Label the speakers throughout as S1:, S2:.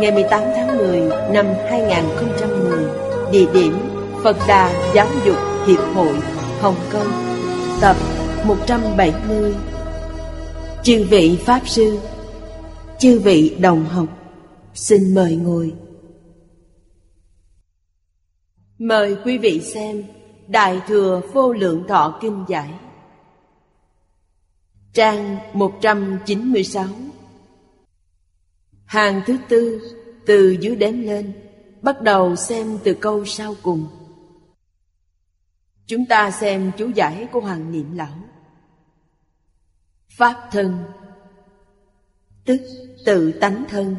S1: ngày 18 tháng 10 năm 2010 Địa điểm Phật Đà Giáo dục Hiệp hội, Hồng Kông, Tập 170 Chư vị Pháp Sư, Chư vị đồng học, Xin mời ngồi. Mời quý vị xem Đại Thừa Vô Lượng Thọ Kinh Giải. Trang 196 Hàng thứ tư, từ dưới đếm lên, Bắt đầu xem từ câu sau cùng. Chúng ta xem chú giải của Hoàng Niệm Lão. Pháp thân, Tức tự tánh thân,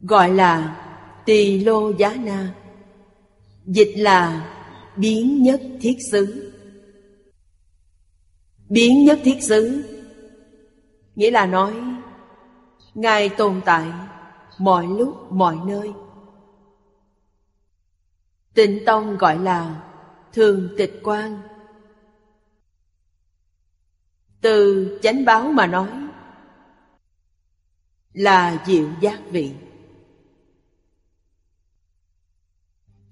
S1: Gọi là tỳ lô giá na, Dịch là biến nhất thiết xứ. Biến nhất thiết xứ Nghĩa là nói Ngài tồn tại mọi lúc, mọi nơi. Tịnh Tông gọi là thường tịch quan Từ chánh báo mà nói, Là diệu giác vị.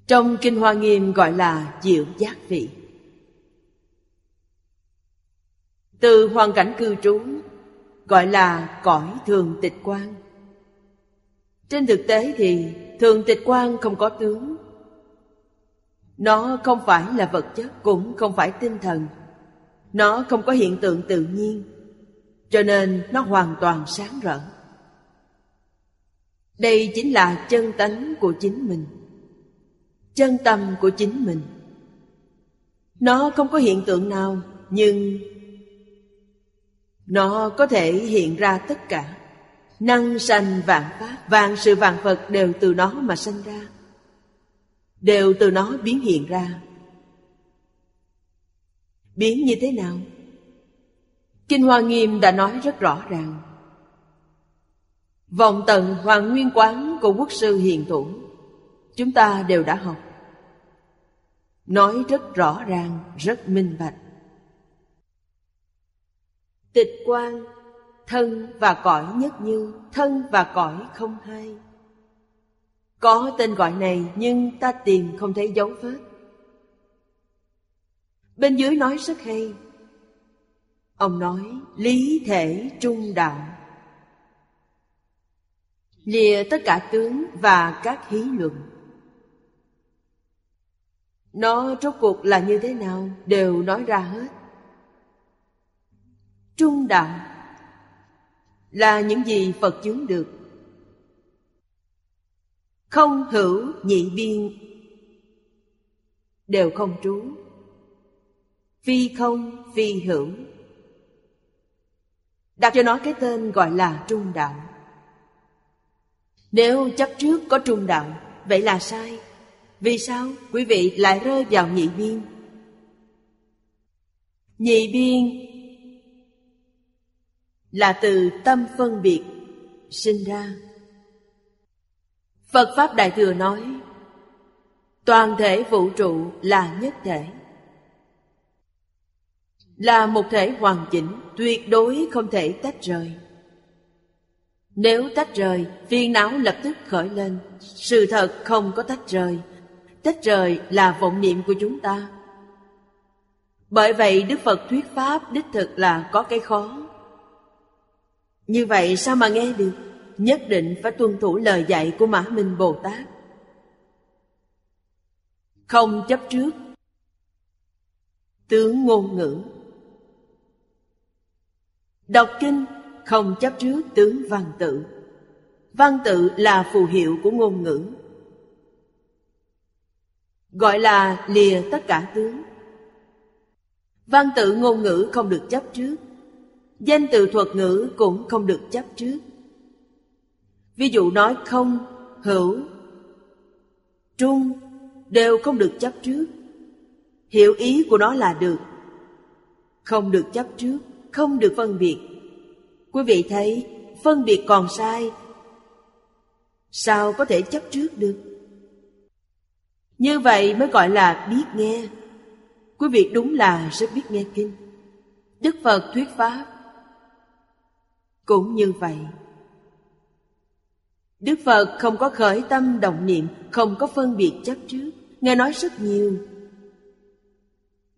S1: Trong Kinh Hoa Nghiêm gọi là diệu giác vị. Từ hoàn cảnh cư trú gọi là cõi thường tịch quan. Trên thực tế thì thường tịch quan không có tướng. Nó không phải là vật chất, cũng không phải tinh thần. Nó không có hiện tượng tự nhiên, cho nên nó hoàn toàn sáng rỡ. Đây chính là chân tánh của chính mình, chân tâm của chính mình. Nó không có hiện tượng nào, nhưng nó có thể hiện ra tất cả. Năng sanh vạn pháp Vạn sự vạn vật đều từ nó mà sanh ra. Đều từ nó biến hiện ra. Biến như thế nào? Kinh Hoa Nghiêm đã nói rất rõ ràng. Vòng tận Hoàng Nguyên Quán của Quốc sư Hiền Thủ Chúng ta đều đã học. Nói rất rõ ràng, rất minh bạch. Tịch quan Thân và cõi nhất như, Thân và cõi không hai. Có tên gọi này Nhưng ta tìm không thấy dấu vết. Bên dưới nói rất hay. Ông nói, lý thể trung đạo. Lìa tất cả tướng và các hí luận. Nó rốt cuộc là như thế nào Đều nói ra hết. Trung đạo Là những gì Phật chứng được. Không hữu nhị biên Đều không trú. Phi không, phi hữu. Đặt cho nó cái tên gọi là trung đạo Nếu chấp trước có trung đạo Vậy là sai. Vì sao? Quý vị lại rơi vào nhị biên Nhị biên là từ tâm phân biệt, sinh ra. Phật pháp đại thừa nói, toàn thể vũ trụ là nhất thể. Là một thể hoàn chỉnh, tuyệt đối không thể tách rời. Nếu tách rời, phiền não lập tức khởi lên. Sự thật không có tách rời. Tách rời là vọng niệm của chúng ta. Bởi vậy đức phật thuyết pháp đích thực là có cái khó như vậy sao mà nghe được nhất định phải tuân thủ lời dạy của Mã Minh Bồ Tát. Không chấp trước tướng ngôn ngữ. Đọc kinh, không chấp trước tướng văn tự. Văn tự là phù hiệu của ngôn ngữ. Gọi là lìa tất cả tướng. Văn tự ngôn ngữ không được chấp trước. Danh từ thuật ngữ cũng không được chấp trước. Ví dụ nói không, hữu, trung đều không được chấp trước. Hiểu ý của nó là được. Không được chấp trước, không được phân biệt. Quý vị thấy phân biệt còn sai. Sao có thể chấp trước được? Như vậy mới gọi là biết nghe. Quý vị đúng là rất biết nghe kinh. Đức Phật thuyết pháp cũng như vậy. Đức Phật không có khởi tâm động niệm, không có phân biệt chấp trước. Ngài nói rất nhiều.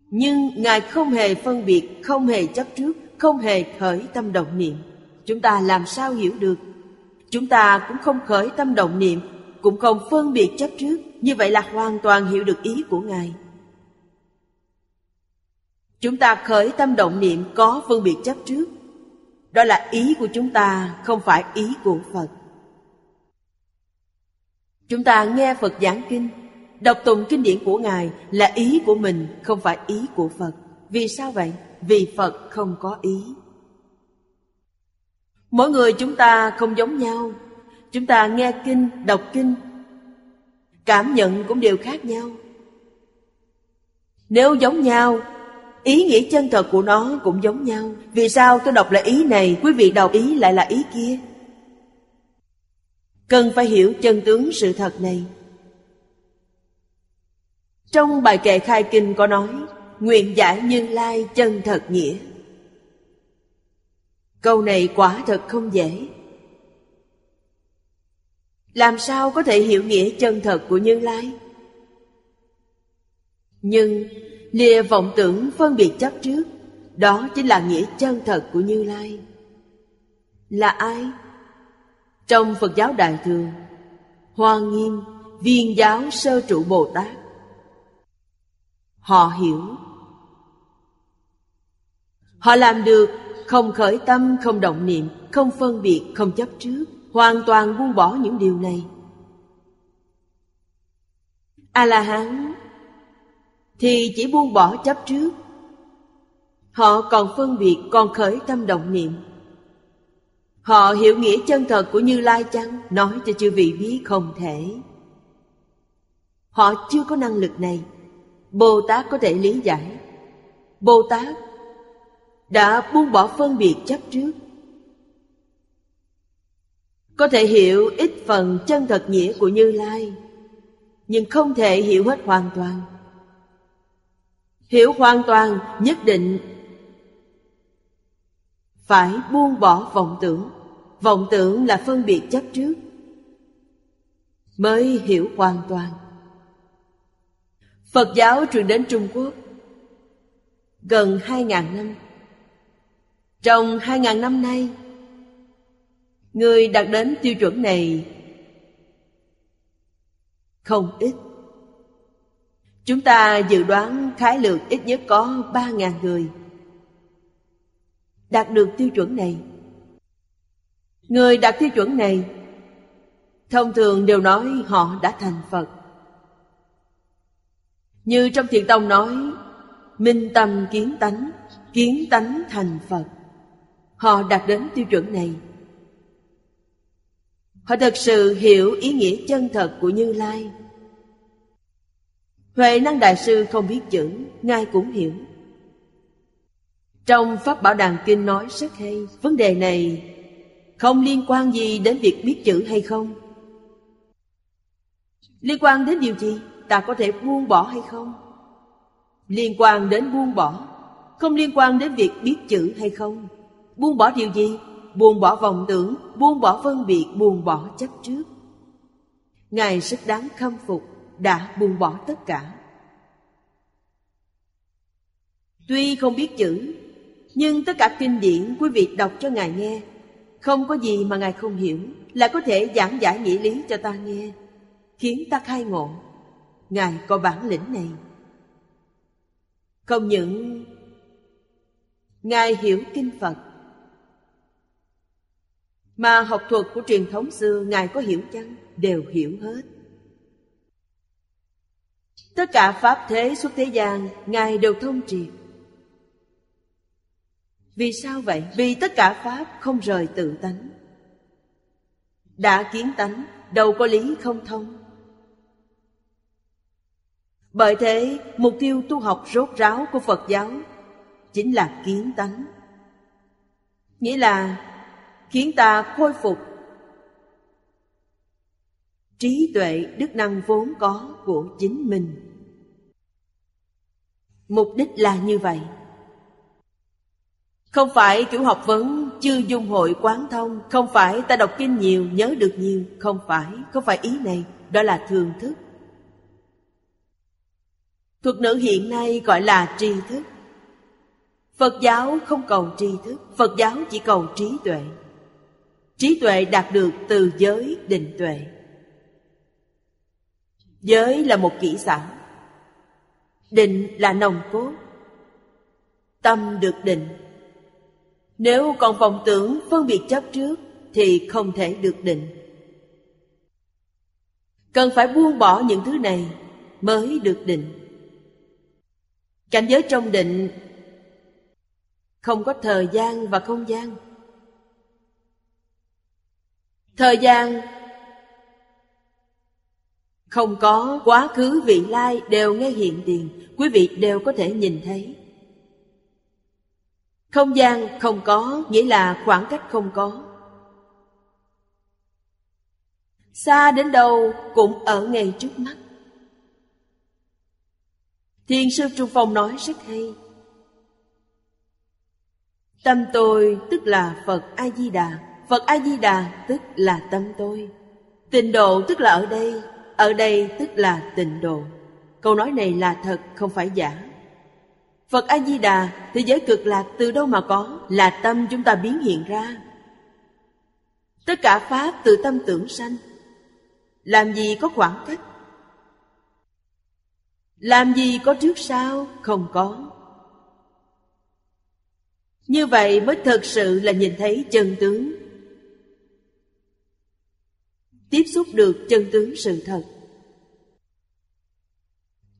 S1: Nhưng Ngài không hề phân biệt, không hề chấp trước, không hề khởi tâm động niệm. Chúng ta làm sao hiểu được? Chúng ta cũng không khởi tâm động niệm, cũng không phân biệt chấp trước. Như vậy là hoàn toàn hiểu được ý của Ngài. Chúng ta khởi tâm động niệm có phân biệt chấp trước. Đó là ý của chúng ta, không phải ý của Phật. Chúng ta nghe Phật giảng kinh, đọc tụng kinh điển của Ngài là ý của mình, không phải ý của Phật. Vì sao vậy? Vì Phật không có ý. Mỗi người chúng ta không giống nhau. Chúng ta nghe kinh, đọc kinh, cảm nhận cũng đều khác nhau. Nếu giống nhau, ý nghĩa chân thật của nó cũng giống nhau. Vì sao tôi đọc là ý này, quý vị đọc ý lại là ý kia? Cần phải hiểu chân tướng sự thật này Trong bài kệ khai kinh có nói Nguyện giải như lai chân thật nghĩa Câu này quả thật không dễ Làm sao có thể hiểu nghĩa chân thật của Như Lai? Nhưng lìa vọng tưởng phân biệt chấp trước Đó chính là nghĩa chân thật của Như Lai. Là ai? Trong Phật giáo Đại Thừa Hoa Nghiêm Viên giáo Sơ Trụ Bồ Tát Họ hiểu. Họ làm được không khởi tâm, không động niệm, không phân biệt, không chấp trước Hoàn toàn buông bỏ những điều này. A-la-hán thì chỉ buông bỏ chấp trước Họ còn phân biệt, còn khởi tâm động niệm Họ hiểu nghĩa chân thật của Như Lai chăng? Nói cho chư vị biết không thể. Họ chưa có năng lực này. Bồ Tát có thể lý giải. Bồ Tát đã buông bỏ phân biệt chấp trước. Có thể hiểu ít phần chân thật nghĩa của Như Lai, nhưng không thể hiểu hết hoàn toàn. Hiểu hoàn toàn, nhất định. Phải buông bỏ vọng tưởng. Vọng tưởng là phân biệt chấp trước. Mới hiểu hoàn toàn. Phật giáo truyền đến trung quốc gần hai ngàn năm. Trong hai ngàn năm nay, người đạt đến tiêu chuẩn này không ít chúng ta dự đoán khái lược ít nhất có ba ngàn người. Đạt được tiêu chuẩn này. Người đạt tiêu chuẩn này, Thông thường đều nói họ đã thành Phật. Như trong thiền tông nói, Minh tâm kiến tánh Kiến tánh thành Phật. Họ đạt đến tiêu chuẩn này. Họ thật sự hiểu ý nghĩa chân thật của Như Lai. Huệ năng đại sư không biết chữ, Ngài cũng hiểu. Trong Pháp Bảo Đàn Kinh nói rất hay, Vấn đề này không liên quan gì đến việc biết chữ hay không? Liên quan đến điều gì? Ta có thể buông bỏ hay không? Liên quan đến buông bỏ, Không liên quan đến việc biết chữ hay không? Buông bỏ điều gì? Buông bỏ vọng tưởng, Buông bỏ phân biệt, Buông bỏ chấp trước. Ngài rất đáng khâm phục. Đã buông bỏ tất cả. Tuy không biết chữ, Nhưng tất cả kinh điển quý vị đọc cho Ngài nghe, Không có gì mà Ngài không hiểu Là có thể giảng giải nghĩa lý cho ta nghe, Khiến ta khai ngộ. Ngài có bản lĩnh này. Không những Ngài hiểu kinh Phật, Mà học thuật của truyền thống xưa Ngài có hiểu chăng? Đều hiểu hết. Tất cả Pháp thế suốt thế gian, Ngài đều thông triệt Vì sao vậy? Vì tất cả Pháp không rời tự tánh. Đã kiến tánh, Đâu có lý không thông. Bởi thế, mục tiêu tu học rốt ráo của Phật giáo Chính là kiến tánh. Nghĩa là khiến ta khôi phục trí tuệ đức năng vốn có của chính mình mục đích là như vậy. Không phải kiểu học vấn chưa dung hội quán thông. Không phải ta đọc kinh nhiều nhớ được nhiều. Không phải, không phải ý này. Đó là thường thức. Thuật ngữ hiện nay gọi là tri thức. Phật giáo không cầu tri thức. Phật giáo chỉ cầu trí tuệ. Trí tuệ đạt được từ giới định tuệ. Giới là một kỹ xảo. Định là nồng cốt. Tâm được định. Nếu còn vọng tưởng phân biệt chấp trước, Thì không thể được định. Cần phải buông bỏ những thứ này Mới được định. Cảnh giới trong định Không có thời gian và không gian. Thời gian không có quá khứ vị lai đều ngay hiện tiền Quý vị đều có thể nhìn thấy. Không gian không có, Nghĩa là khoảng cách không có. Xa đến đâu cũng ở ngay trước mắt. Thiên sư Trung Phong nói rất hay. Tâm tôi tức là Phật A-di-đà Phật A-di-đà tức là tâm tôi. Tình độ tức là ở đây ở đây tức là tịnh độ. Câu nói này là thật, không phải giả. Phật A-di-đà, Thế giới cực lạc từ đâu mà có? Là tâm chúng ta biến hiện ra. Tất cả Pháp từ tâm tưởng sanh. Làm gì có khoảng cách? Làm gì có trước sau? Không có. Như vậy mới thật sự là nhìn thấy chân tướng tiếp xúc được chân tướng sự thật.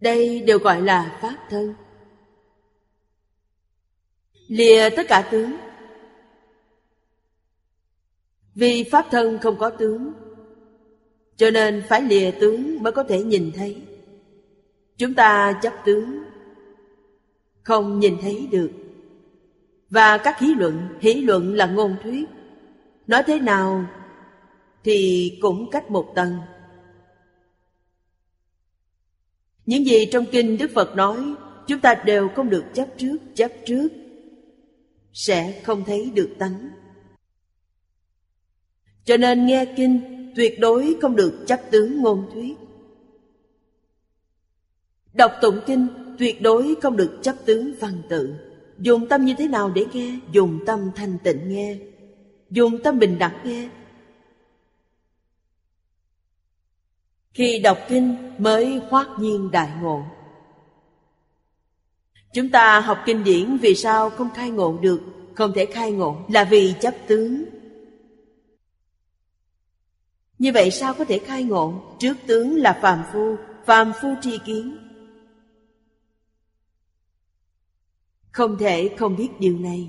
S1: Đây đều gọi là pháp thân. Lìa tất cả tướng. Vì pháp thân không có tướng, cho nên phải lìa tướng mới có thể nhìn thấy. Chúng ta chấp tướng, không nhìn thấy được. Và các khí luận hỷ luận là ngôn thuyết. Nói thế nào thì cũng cách một tầng. Những gì trong kinh Đức Phật nói, chúng ta đều không được chấp trước, chấp trước sẽ không thấy được tánh. Cho nên nghe kinh tuyệt đối không được chấp tướng ngôn thuyết. Đọc tụng kinh tuyệt đối không được chấp tướng văn tự. Dùng tâm như thế nào để nghe? Dùng tâm thanh tịnh nghe. Dùng tâm bình đẳng nghe Khi đọc kinh mới hoát nhiên đại ngộ. Chúng ta học kinh điển vì sao không khai ngộ được, Không thể khai ngộ là vì chấp tướng Như vậy sao có thể khai ngộ? Trước tướng là phàm phu Phàm phu tri kiến. Không thể không biết điều này.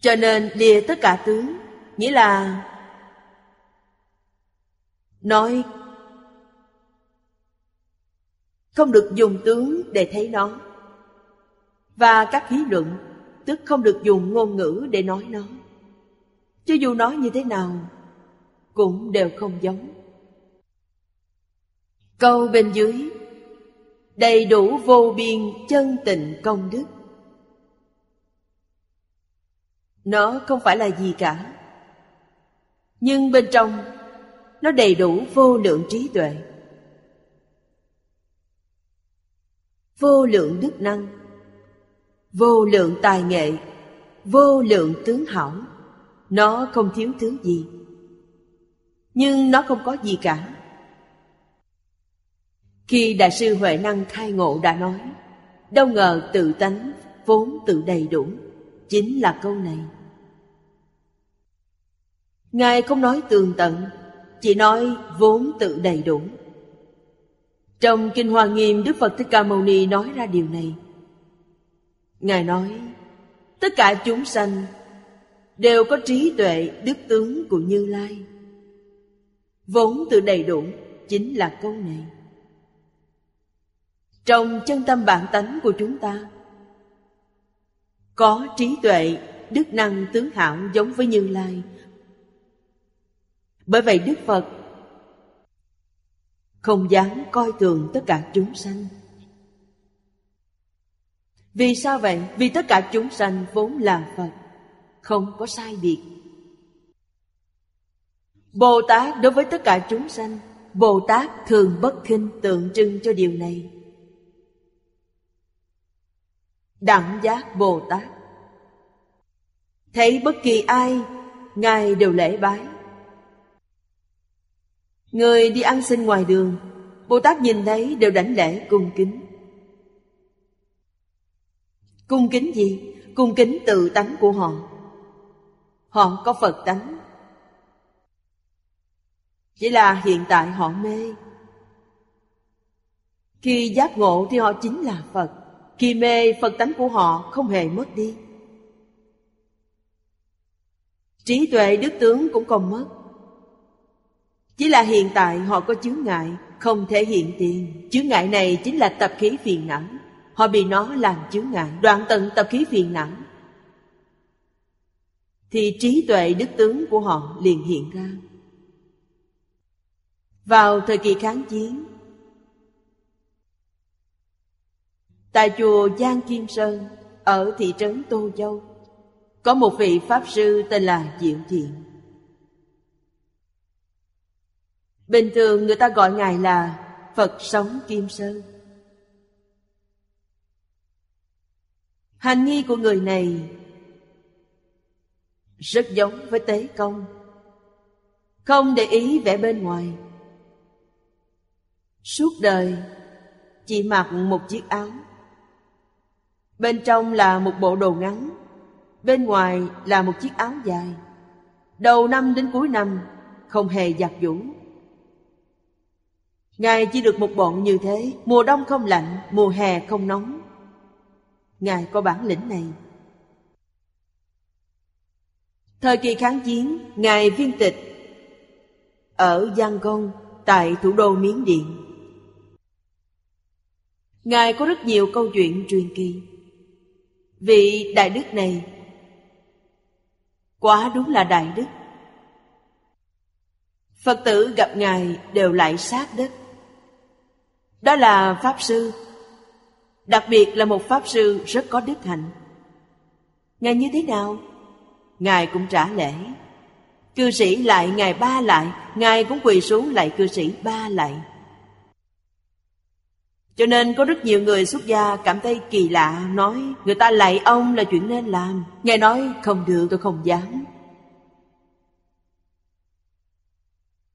S1: Cho nên lìa tất cả tướng, Nghĩa là nói, không được dùng tướng để thấy nó. Và các lý luận, tức không được dùng ngôn ngữ để nói nó. Cho dù nói như thế nào, cũng đều không giống. Câu bên dưới, đầy đủ vô biên chân tình công đức. Nó không phải là gì cả. Nhưng bên trong nó đầy đủ vô lượng trí tuệ. Vô lượng đức năng. Vô lượng tài nghệ. Vô lượng tướng hảo. Nó không thiếu thứ gì. Nhưng nó không có gì cả. Khi Đại sư Huệ Năng khai ngộ đã nói, Đâu ngờ tự tánh vốn tự đầy đủ, Chính là câu này. Ngài không nói tường tận chỉ nói vốn tự đầy đủ. Trong Kinh Hoa Nghiêm, Đức Phật Thích Ca Mâu Ni nói ra điều này. Ngài nói, Tất cả chúng sanh Đều có trí tuệ đức tướng của Như Lai. Vốn tự đầy đủ Chính là câu này. Trong chân tâm bản tánh của chúng ta, Có trí tuệ, Đức năng tướng hảo giống với Như Lai bởi vậy Đức Phật Không dám coi thường tất cả chúng sanh. Vì sao vậy? Vì tất cả chúng sanh vốn là Phật, Không có sai biệt. Bồ Tát đối với tất cả chúng sanh, Bồ Tát thường bất khinh tượng trưng cho điều này. Đẳng giác Bồ Tát. Thấy bất kỳ ai, Ngài đều lễ bái. Người đi ăn xin ngoài đường, Bồ Tát nhìn thấy đều đảnh lễ cung kính. Cung kính gì? Cung kính tự tánh của họ. Họ có Phật tánh. Chỉ là hiện tại họ mê. Khi giác ngộ thì họ chính là Phật. Khi mê, Phật tánh của họ không hề mất đi. Trí tuệ đức tướng cũng không mất. Chỉ là hiện tại họ có chướng ngại, Không thể hiện tiền. Chướng ngại này chính là tập khí phiền não. Họ bị nó làm chướng ngại, Đoạn tận tập khí phiền não. Thì trí tuệ đức tướng của họ liền hiện ra. Vào thời kỳ kháng chiến, Tại chùa Giang Kim Sơn, Ở thị trấn Tô Châu, Có một vị Pháp Sư tên là Diệu Thiện. Bình thường người ta gọi Ngài là Phật sống Kim Sơn. Hành nghi của người này rất giống với tế công. Không để ý vẻ bên ngoài. Suốt đời, chỉ mặc một chiếc áo. Bên trong là một bộ đồ ngắn, Bên ngoài là một chiếc áo dài. Đầu năm đến cuối năm Không hề giặt giũ. Ngài chỉ được một bọn như thế, Mùa đông không lạnh, Mùa hè không nóng. Ngài có bản lĩnh này. Thời kỳ kháng chiến, Ngài viên tịch. Ở Yangon Tại thủ đô Miến Điện. Ngài có rất nhiều câu chuyện truyền kỳ. Vị Đại Đức này Quá đúng là Đại Đức. Phật tử gặp Ngài đều lại sát đất. Đó là Pháp Sư. Đặc biệt là một Pháp Sư rất có đức hạnh. Ngài như thế nào? Ngài cũng trả lễ. Cư sĩ lại Ngài ba lại, Ngài cũng quỳ xuống lại cư sĩ ba lại. Cho nên có rất nhiều người xuất gia cảm thấy kỳ lạ, Nói, người ta lạy ông là chuyện nên làm. Ngài nói, không được, tôi không dám.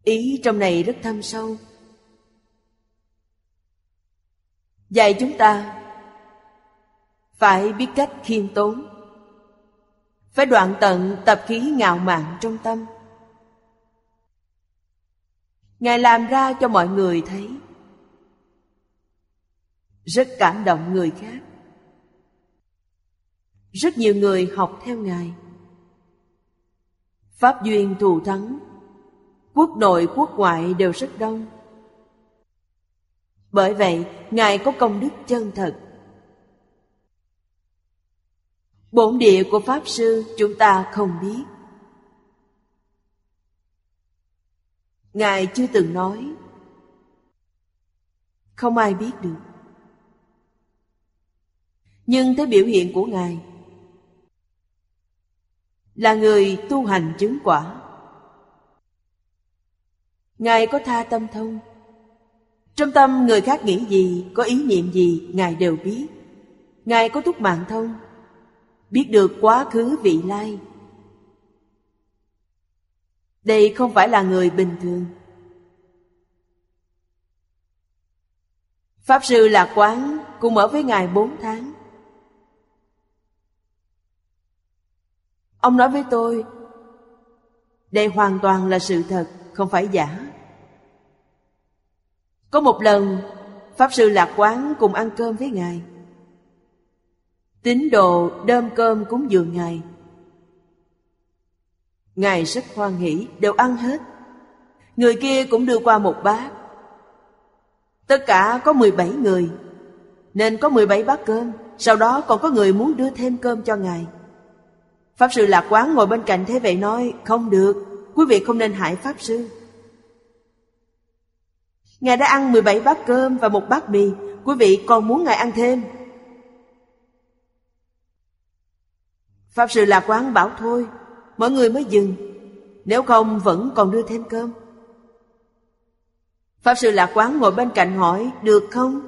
S1: Ý trong này rất thâm sâu. Dạy chúng ta phải biết cách khiêm tốn, phải đoạn tận tập khí ngạo mạn trong tâm. Ngài làm ra cho mọi người thấy rất cảm động người khác. Rất nhiều người học theo ngài. Pháp duyên thù thắng, quốc nội quốc ngoại đều rất đông bởi vậy, ngài có công đức chân thật. Bổn địa của Pháp Sư chúng ta không biết. Ngài chưa từng nói. Không ai biết được. Nhưng thấy biểu hiện của Ngài, Là người tu hành chứng quả. Ngài có tha tâm thông. Trong tâm người khác nghĩ gì Có ý niệm gì Ngài đều biết Ngài có túc mạng thông biết được quá khứ vị lai Đây không phải là người bình thường. Pháp Sư Lạc Quán cùng ở với Ngài bốn tháng. Ông nói với tôi, đây hoàn toàn là sự thật, không phải giả. Có một lần, Pháp Sư Lạc Quán cùng ăn cơm với Ngài. Tín đồ đơm cơm cúng dường Ngài. Ngài rất hoan hỷ, đều ăn hết. Người kia cũng đưa qua một bát. Tất cả có 17 người, nên có 17 bát cơm. Sau đó còn có người muốn đưa thêm cơm cho Ngài. Pháp Sư Lạc Quán ngồi bên cạnh thế vậy nói, không được, quý vị không nên hại Pháp Sư. Ngài đã ăn 17 bát cơm và một bát mì, quý vị còn muốn Ngài ăn thêm. Pháp Sư Lạc Quán bảo thôi, mọi người mới dừng, nếu không vẫn còn đưa thêm cơm. Pháp Sư Lạc Quán ngồi bên cạnh hỏi, được không?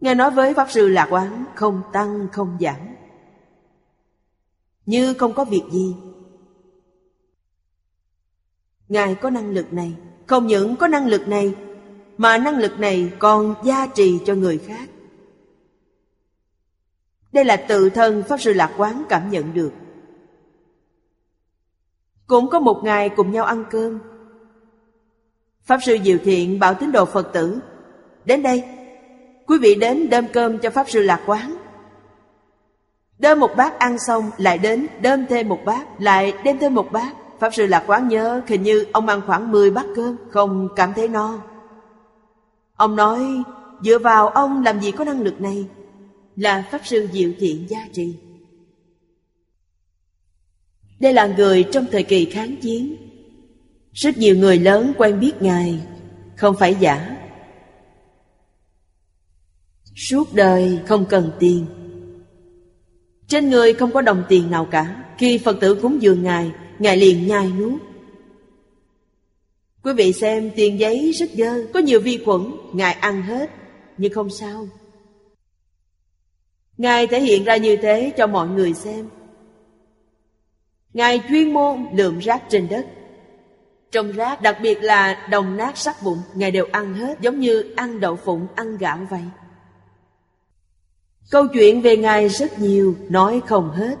S1: Ngài nói với Pháp Sư Lạc Quán, không tăng không giảm. Như không có việc gì. Ngài có năng lực này, không những có năng lực này, mà năng lực này còn gia trì cho người khác. Đây là tự thân Pháp Sư Lạc Quán cảm nhận được. Cũng có một ngày cùng nhau ăn cơm. Pháp Sư Diệu Thiện bảo tín đồ Phật tử Đến đây, quý vị đến đơm cơm cho Pháp Sư Lạc Quán. Đơm một bát ăn xong lại đến đơm thêm một bát, lại đem thêm một bát. Pháp Sư Lạc Quán nhớ hình như ông ăn khoảng 10 bát cơm, không cảm thấy no. Ông nói, dựa vào ông làm gì có năng lực này, là Pháp Sư Diệu Thiện gia trì. Đây là người trong thời kỳ kháng chiến. Rất nhiều người lớn quen biết Ngài, không phải giả. Suốt đời không cần tiền. Trên người không có đồng tiền nào cả. Khi Phật tử cúng dường Ngài, Ngài liền nhai nuốt. Quý vị xem tiền giấy rất dơ, có nhiều vi khuẩn, Ngài ăn hết, nhưng không sao. Ngài thể hiện ra như thế cho mọi người xem. Ngài chuyên môn lượm rác trên đất. Trong rác, đặc biệt là đồng nát sắc bụng, Ngài đều ăn hết, giống như ăn đậu phụng, ăn gạo vậy. Câu chuyện về Ngài rất nhiều, nói không hết.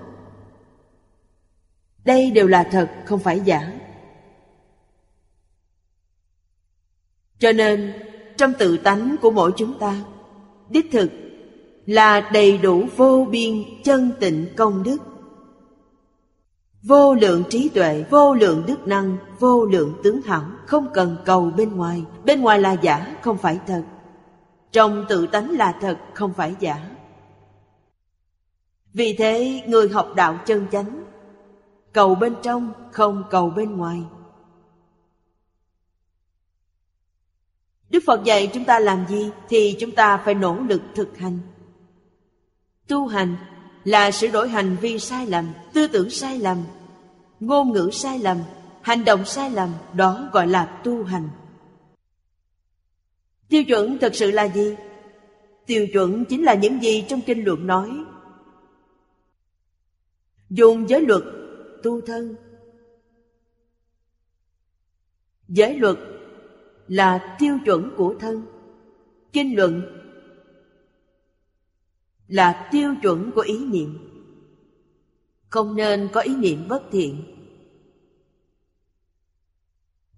S1: Đây đều là thật, không phải giả. Cho nên, trong tự tánh của mỗi chúng ta, đích thực là đầy đủ vô biên chân tịnh công đức. Vô lượng trí tuệ, vô lượng đức năng, vô lượng tướng hảo, không cần cầu bên ngoài. Bên ngoài là giả, không phải thật. Trong tự tánh là thật, không phải giả. Vì thế, người học đạo chân chánh, cầu bên trong, không cầu bên ngoài. Đức Phật dạy chúng ta làm gì thì chúng ta phải nỗ lực thực hành. Tu hành là sửa đổi hành vi sai lầm, tư tưởng sai lầm, ngôn ngữ sai lầm, hành động sai lầm, đó gọi là tu hành. Tiêu chuẩn thực sự là gì? Tiêu chuẩn chính là những gì trong kinh luận nói. Dùng giới luật tu thân. Giới luật là tiêu chuẩn của thân. Kinh luận là tiêu chuẩn của ý niệm. Không nên có ý niệm bất thiện.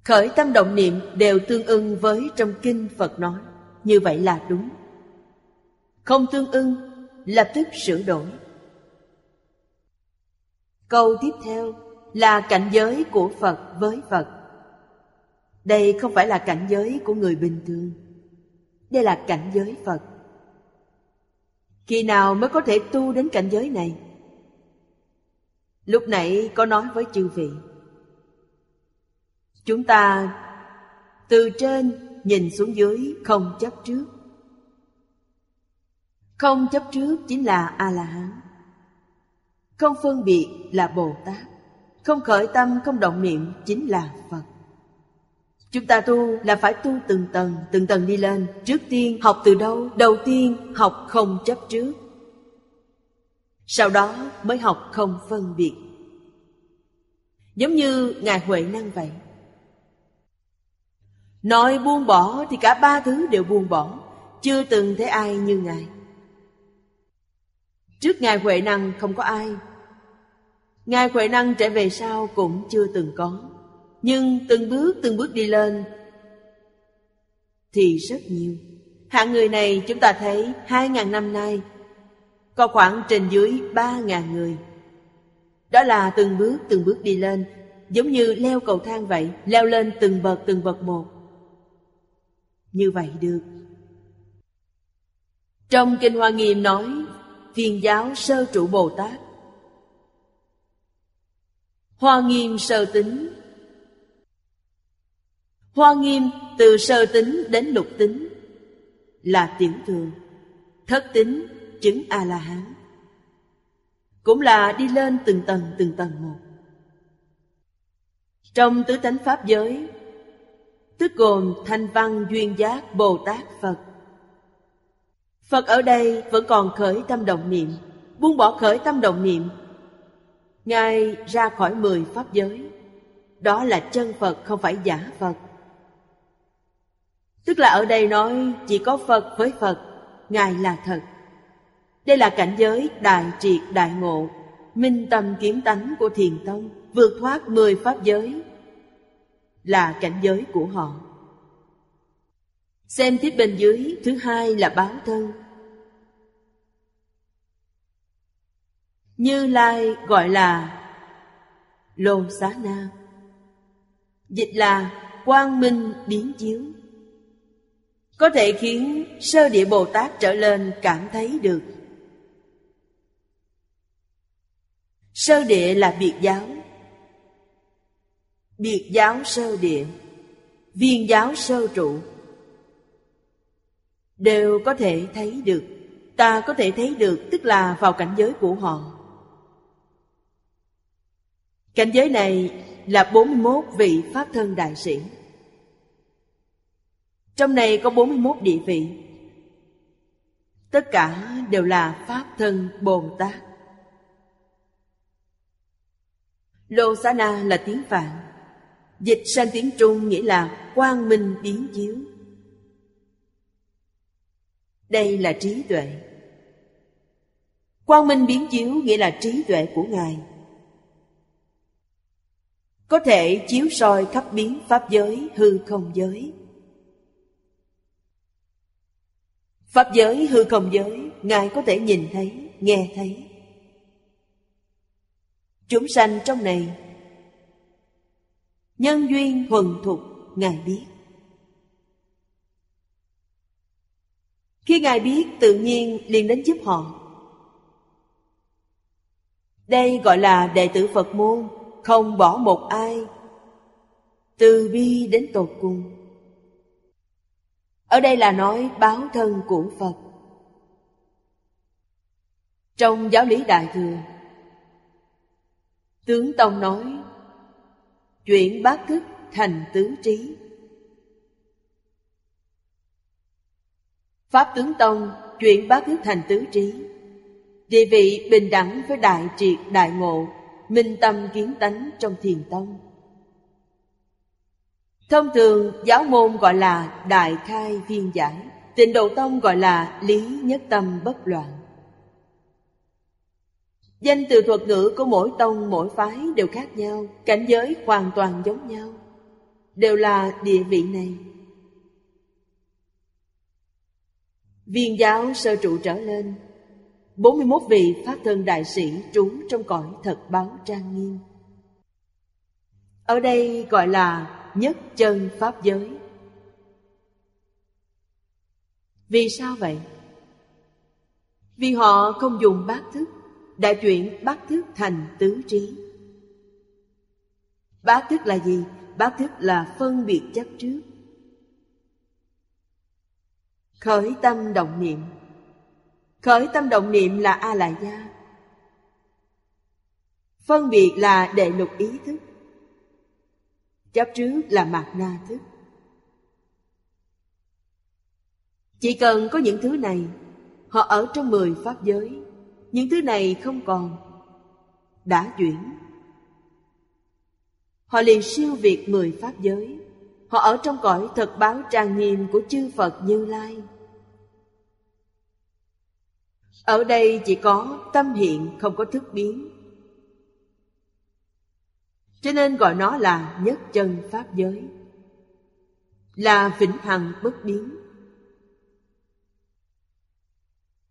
S1: Khởi tâm động niệm đều tương ưng với trong kinh Phật nói. Như vậy là đúng. Không tương ưng, lập tức sửa đổi. Câu tiếp theo là cảnh giới của Phật với Phật. Đây không phải là cảnh giới của người bình thường. Đây là cảnh giới Phật. Khi nào mới có thể tu đến cảnh giới này? Lúc nãy có nói với chư vị. Chúng ta từ trên nhìn xuống dưới không chấp trước. Không chấp trước chính là A-la-hán. Không phân biệt là Bồ Tát Không khởi tâm, không động niệm chính là Phật Chúng ta tu là phải tu từng tầng, từng tầng đi lên Trước tiên học từ đâu? Đầu tiên học không chấp trước Sau đó mới học không phân biệt Giống như Ngài Huệ Năng vậy. Nói buông bỏ thì cả ba thứ đều buông bỏ, chưa từng thấy ai như Ngài. Trước Ngài Huệ Năng không có ai. Ngài Huệ Năng trở về sau cũng chưa từng có. Nhưng từng bước từng bước đi lên thì rất nhiều. Hạng người này chúng ta thấy hai ngàn năm nay có khoảng trên dưới ba ngàn người. Đó là từng bước từng bước đi lên, giống như leo cầu thang vậy, leo lên từng bậc từng bậc một. Như vậy được. Trong Kinh Hoa Nghiêm nói, thiên giáo sơ trụ Bồ Tát. Hoa Nghiêm sơ tính Hoa Nghiêm từ sơ tính đến lục tính là tiểu thường, thất tính chứng A-la-hán. Cũng là đi lên từng tầng từng tầng một. Trong tứ tánh Pháp giới, tức gồm thanh văn duyên giác Bồ Tát Phật. Phật ở đây vẫn còn khởi tâm động niệm, buông bỏ khởi tâm động niệm. Ngài ra khỏi mười Pháp giới. Đó là chân Phật không phải giả Phật. Tức là ở đây nói chỉ có Phật với Phật, Ngài là thật. Đây là cảnh giới đại triệt đại ngộ, minh tâm kiếm tánh của thiền tông, vượt thoát mười pháp giới, là cảnh giới của họ. Xem tiếp bên dưới, thứ hai là báo thân. Như Lai gọi là Lô Xá Na. Dịch là quang minh biến chiếu. Có thể khiến sơ địa Bồ Tát trở lên cảm thấy được Sơ địa là biệt giáo Biệt giáo sơ địa Viên giáo sơ trụ Đều có thể thấy được. Ta có thể thấy được, tức là vào cảnh giới của họ. Cảnh giới này là 41 vị Pháp thân đại sĩ. Trong này có 41 địa vị. Tất cả đều là Pháp thân Bồ Tát. Lô Xá Na là tiếng Phạn. Dịch sang tiếng Trung nghĩa là quang minh biến chiếu. Đây là trí tuệ. Quang minh biến chiếu nghĩa là trí tuệ của Ngài. Có thể chiếu soi khắp biến Pháp giới hư không giới. Pháp giới hư không giới Ngài có thể nhìn thấy, nghe thấy. Chúng sanh trong này Nhân duyên thuần thục Ngài biết. Khi Ngài biết, tự nhiên liền đến giúp họ. Đây gọi là đệ tử Phật môn, Không bỏ một ai. Từ bi đến tột cùng. Ở đây là nói báo thân của Phật. Trong giáo lý Đại Thừa, Tướng Tông nói, Chuyển bát thức thành tứ trí. Pháp tướng Tông chuyển bát thức thành tứ trí. Địa vị bình đẳng với đại triệt, đại ngộ, Minh tâm kiến tánh trong thiền tông. Thông thường, giáo môn gọi là đại khai viên giải, Tịnh độ tông gọi là lý nhất tâm bất loạn. Danh từ thuật ngữ của mỗi tông, mỗi phái đều khác nhau, Cảnh giới hoàn toàn giống nhau, Đều là địa vị này. Viên giáo sơ trụ trở lên. 41 vị Pháp thân đại sĩ trú trong cõi thật báo trang nghiêm. Ở đây gọi là nhất chân Pháp giới. Vì sao vậy? Vì họ không dùng bát thức, đã chuyển bát thức thành tứ trí. Bát thức là gì? Bát thức là phân biệt chấp trước. Khởi tâm động niệm. Khởi tâm động niệm là a la gia Phân biệt là đệ lục ý thức. Chấp trước là mạt na thức. Chỉ cần có những thứ này, Họ ở trong mười pháp giới. Những thứ này không còn, Đã chuyển. Họ liền siêu việt mười pháp giới. Họ ở trong cõi thật báo trang nghiêm của chư Phật Như Lai. Ở đây chỉ có tâm hiện không có thức biến. Cho nên gọi nó là nhất chân Pháp giới. Là vĩnh hằng bất biến.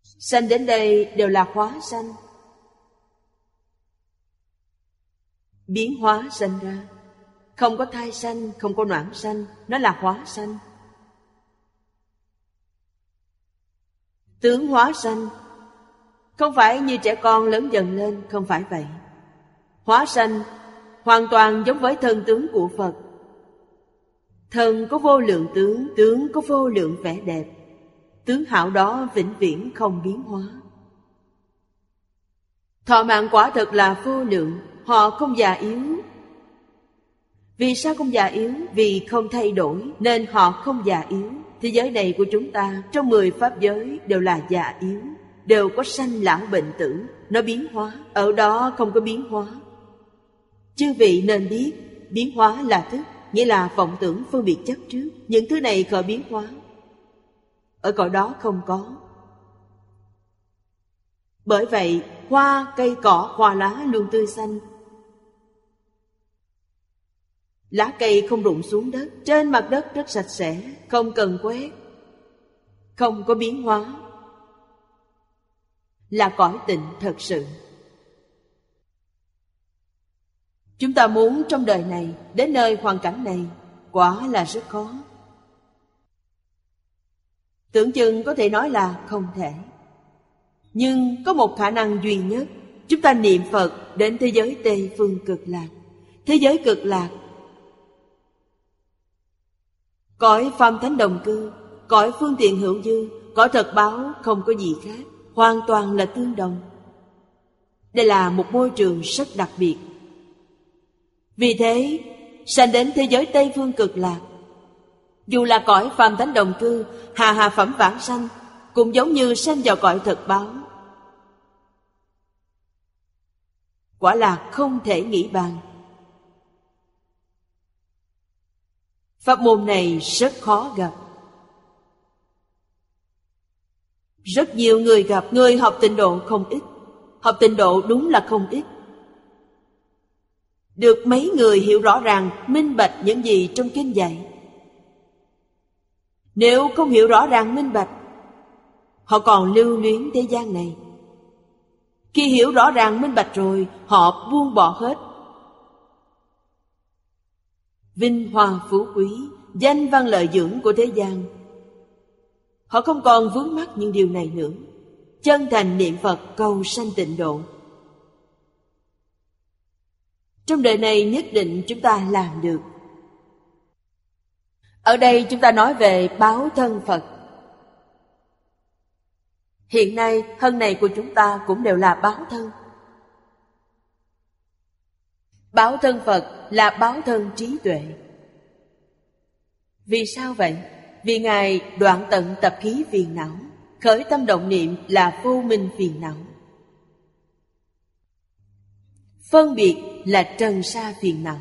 S1: Sanh đến đây đều là hóa sanh. Biến hóa sanh ra. Không có thai sanh, không có noãn sanh Nó là hóa sanh. Tướng hóa sanh không phải như trẻ con lớn dần lên, Không phải vậy. Hóa sanh hoàn toàn giống với thân tướng của Phật. Thân có vô lượng tướng Tướng có vô lượng vẻ đẹp. Tướng hảo đó vĩnh viễn không biến hóa. Thọ mạng quả thật là vô lượng, Họ không già yếu. Vì sao không già yếu? Vì không thay đổi, Nên họ không già yếu. Thế giới này của chúng ta, Trong mười pháp giới đều là già yếu. Đều có sanh lão bệnh tử. Nó biến hóa Ở đó không có biến hóa. Chư vị nên biết Biến hóa là thức Nghĩa là vọng tưởng phân biệt chấp trước. Những thứ này khởi biến hóa. Ở cõi đó không có. Bởi vậy Hoa, cây cỏ, hoa lá luôn tươi xanh. Lá cây không rụng xuống đất Trên mặt đất rất sạch sẽ Không cần quét Không có biến hóa. Là cõi tịnh thật sự. Chúng ta muốn trong đời này, Đến nơi hoàn cảnh này, Quả là rất khó. Tưởng chừng có thể nói là không thể. Nhưng có một khả năng duy nhất, Chúng ta niệm Phật đến thế giới Tây Phương cực lạc. Thế giới cực lạc, Cõi phàm thánh đồng cư, Cõi phương tiện hữu dư, Cõi thật báo không có gì khác. Hoàn toàn là tương đồng. Đây là một môi trường rất đặc biệt. Vì thế, Sanh đến thế giới Tây Phương cực lạc, Dù là cõi phàm thánh đồng cư, Hà hà phẩm vãng sanh, Cũng giống như sanh vào cõi thật báo. Quả là không thể nghĩ bàn. Pháp môn này rất khó gặp. Rất nhiều người gặp Người học tịnh độ không ít. Học tịnh độ đúng là không ít. Được mấy người hiểu rõ ràng Minh bạch những gì trong kinh dạy. Nếu không hiểu rõ ràng minh bạch Họ còn lưu luyến thế gian này. Khi hiểu rõ ràng minh bạch rồi Họ buông bỏ hết. Vinh hoa phú quý, danh văn lợi dưỡng của thế gian. Họ không còn vướng mắc những điều này nữa. Chân thành niệm Phật cầu sanh tịnh độ. Trong đời này nhất định chúng ta làm được. Ở đây chúng ta nói về báo thân Phật. Hiện nay thân này của chúng ta cũng đều là báo thân. Báo thân Phật là báo thân trí tuệ. Vì sao vậy? Vì Ngài đoạn tận tập khí phiền não, khởi tâm động niệm là vô minh phiền não. Phân biệt là trần sa phiền não,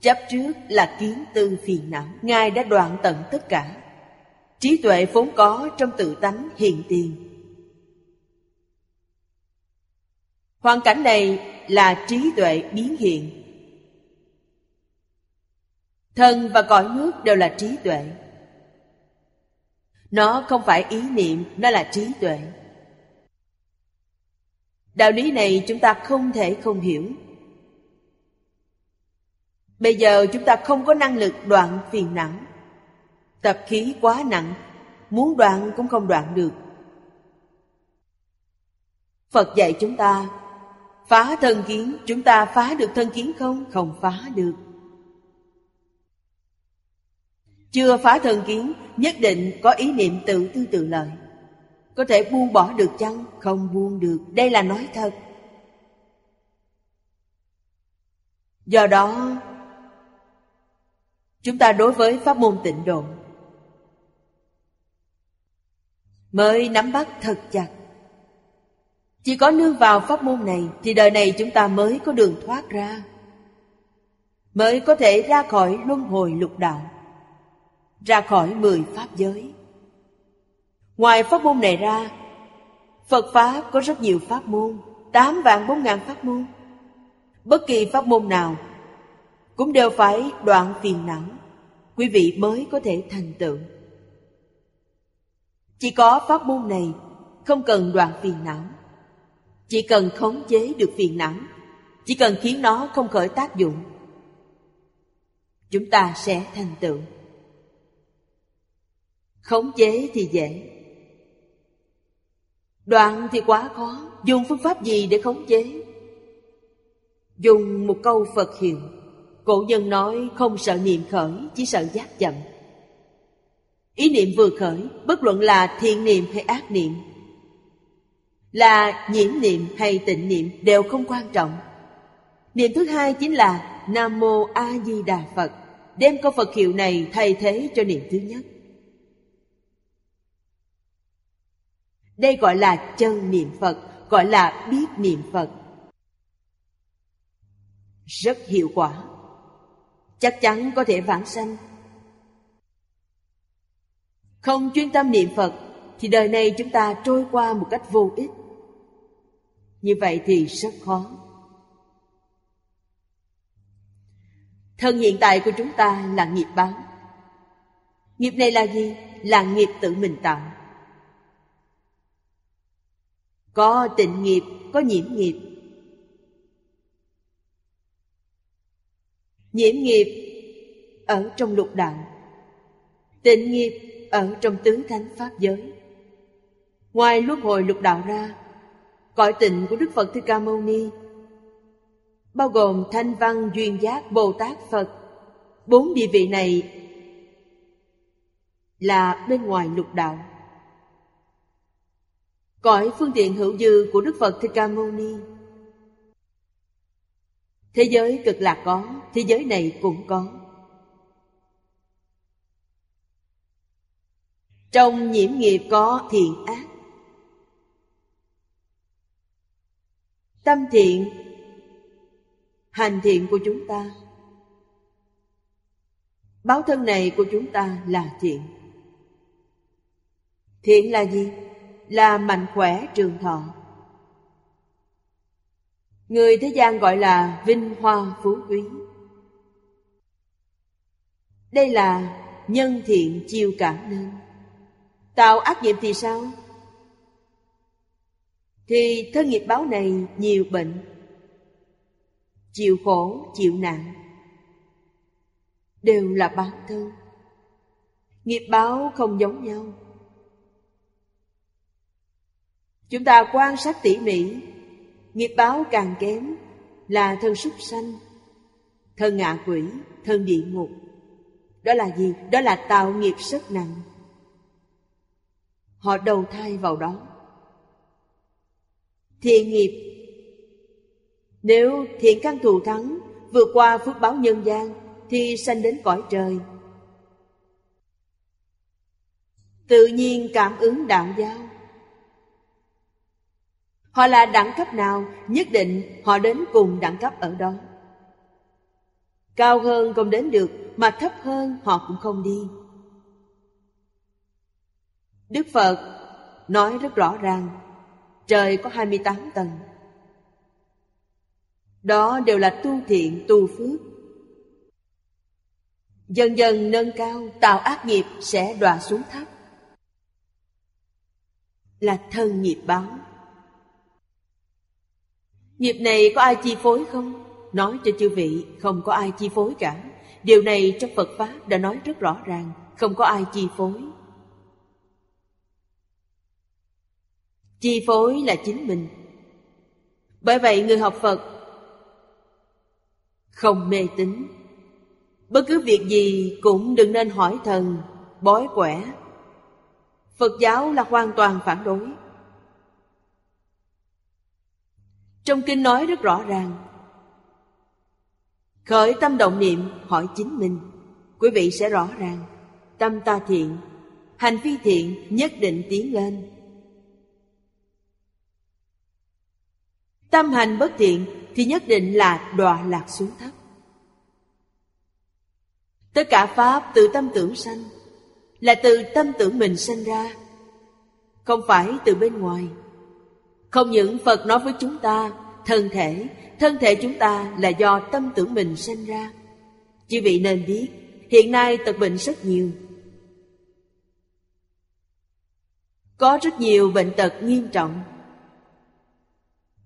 S1: chấp trước là kiến tư phiền não. Ngài đã đoạn tận tất cả. Trí tuệ vốn có trong tự tánh hiện tiền. Hoàn cảnh này là trí tuệ biến hiện Thân và cõi nước đều là trí tuệ nó không phải ý niệm, nó là trí tuệ. Đạo lý này chúng ta không thể không hiểu. Bây giờ chúng ta không có năng lực đoạn phiền não. Tập khí quá nặng Muốn đoạn cũng không đoạn được. Phật dạy chúng ta Phá thân kiến Chúng ta phá được thân kiến không? Không phá được. Chưa phá thân kiến Nhất định có ý niệm tự tư tự lợi. Có thể buông bỏ được chăng? Không buông được. Đây là nói thật. Do đó Chúng ta đối với pháp môn tịnh độ Mới nắm bắt thật chặt. Chỉ có nương vào pháp môn này Thì đời này chúng ta mới có đường thoát ra mới có thể ra khỏi luân hồi lục đạo, ra khỏi mười pháp giới. Ngoài pháp môn này ra, Phật Pháp có rất nhiều pháp môn, tám vạn bốn ngàn pháp môn. Bất kỳ pháp môn nào cũng đều phải đoạn phiền não, quý vị mới có thể thành tựu. Chỉ có pháp môn này không cần đoạn phiền não, chỉ cần khống chế được phiền não, chỉ cần khiến nó không khởi tác dụng, chúng ta sẽ thành tựu. Khống chế thì dễ, Đoạn thì quá khó. Dùng phương pháp gì để khống chế? Dùng một câu Phật hiệu. Cổ nhân nói không sợ niệm khởi Chỉ sợ giác chậm Ý niệm vừa khởi Bất luận là thiện niệm hay ác niệm Là nhiễm niệm hay tịnh niệm Đều không quan trọng. Niệm thứ hai chính là Nam Mô A Di Đà Phật. Đem câu Phật hiệu này thay thế cho niệm thứ nhất. Đây gọi là chân niệm Phật, gọi là biết niệm Phật. Rất hiệu quả. Chắc chắn có thể vãng sanh. Không chuyên tâm niệm Phật thì đời này chúng ta trôi qua một cách vô ích. Như vậy thì rất khó. Thân hiện tại của chúng ta là nghiệp báo. Nghiệp này là gì? Là nghiệp tự mình tạo. Có tịnh nghiệp, có nhiễm nghiệp. Nhiễm nghiệp ở trong lục đạo. Tịnh nghiệp ở trong tứ thánh pháp giới. Ngoài luân hồi lục đạo ra Cõi tịnh của Đức Phật Thích Ca Mâu Ni Bao gồm Thanh Văn Duyên Giác Bồ Tát Phật Bốn địa vị này là bên ngoài lục đạo. Cõi phương tiện hữu dư của Đức Phật Thích Ca Mâu Ni. Thế giới cực lạc có, thế giới này cũng có. Trong nhiễm nghiệp có thiện ác. Tâm thiện Hành thiện của chúng ta. Báo thân này của chúng ta là thiện. Thiện là gì? Là mạnh khỏe trường thọ. Người thế gian gọi là vinh hoa phú quý. Đây là nhân thiện chiêu cảm nên. Tạo ác nghiệp thì sao? Thì thân nghiệp báo này nhiều bệnh, chịu khổ, chịu nạn, đều là báo thân. Nghiệp báo không giống nhau. Chúng ta quan sát tỉ mỉ. Nghiệp báo càng kém, Là thân súc sanh, Thân ngạ quỷ, Thân địa ngục. Đó là gì? Đó là tạo nghiệp rất nặng. Họ đầu thai vào đó. Thiện nghiệp. Nếu thiện căn thù thắng, Vượt qua phước báo nhân gian, Thì sanh đến cõi trời. Tự nhiên cảm ứng đạo giáo. Họ là đẳng cấp nào, nhất định họ đến cùng đẳng cấp ở đó. Cao hơn không đến được, mà thấp hơn họ cũng không đi. Đức Phật nói rất rõ ràng, trời có 28 tầng. Đó đều là tu thiện, tu phước. Dần dần nâng cao, tạo ác nghiệp sẽ đọa xuống thấp. Là thân nghiệp báo. Nghiệp này có ai chi phối không? Nói cho chư vị, không có ai chi phối cả. Điều này trong Phật Pháp đã nói rất rõ ràng, Không có ai chi phối. Chi phối là chính mình. Bởi vậy người học Phật Không mê tín. Bất cứ việc gì cũng đừng nên hỏi thần, Bói quẻ. Phật giáo là hoàn toàn phản đối. Trong kinh nói rất rõ ràng. Khởi tâm động niệm, hỏi chính mình. Quý vị sẽ rõ ràng. Tâm ta thiện, Hành vi thiện nhất định tiến lên. Tâm hành bất thiện Thì nhất định là đọa lạc xuống thấp. Tất cả Pháp từ tâm tưởng sanh Là từ tâm tưởng mình sanh ra, Không phải từ bên ngoài. Không những Phật nói với chúng ta, Thân thể Thân thể chúng ta là do tâm tưởng mình sinh ra. Chỉ vị nên biết, Hiện nay tật bệnh rất nhiều. Có rất nhiều bệnh tật nghiêm trọng.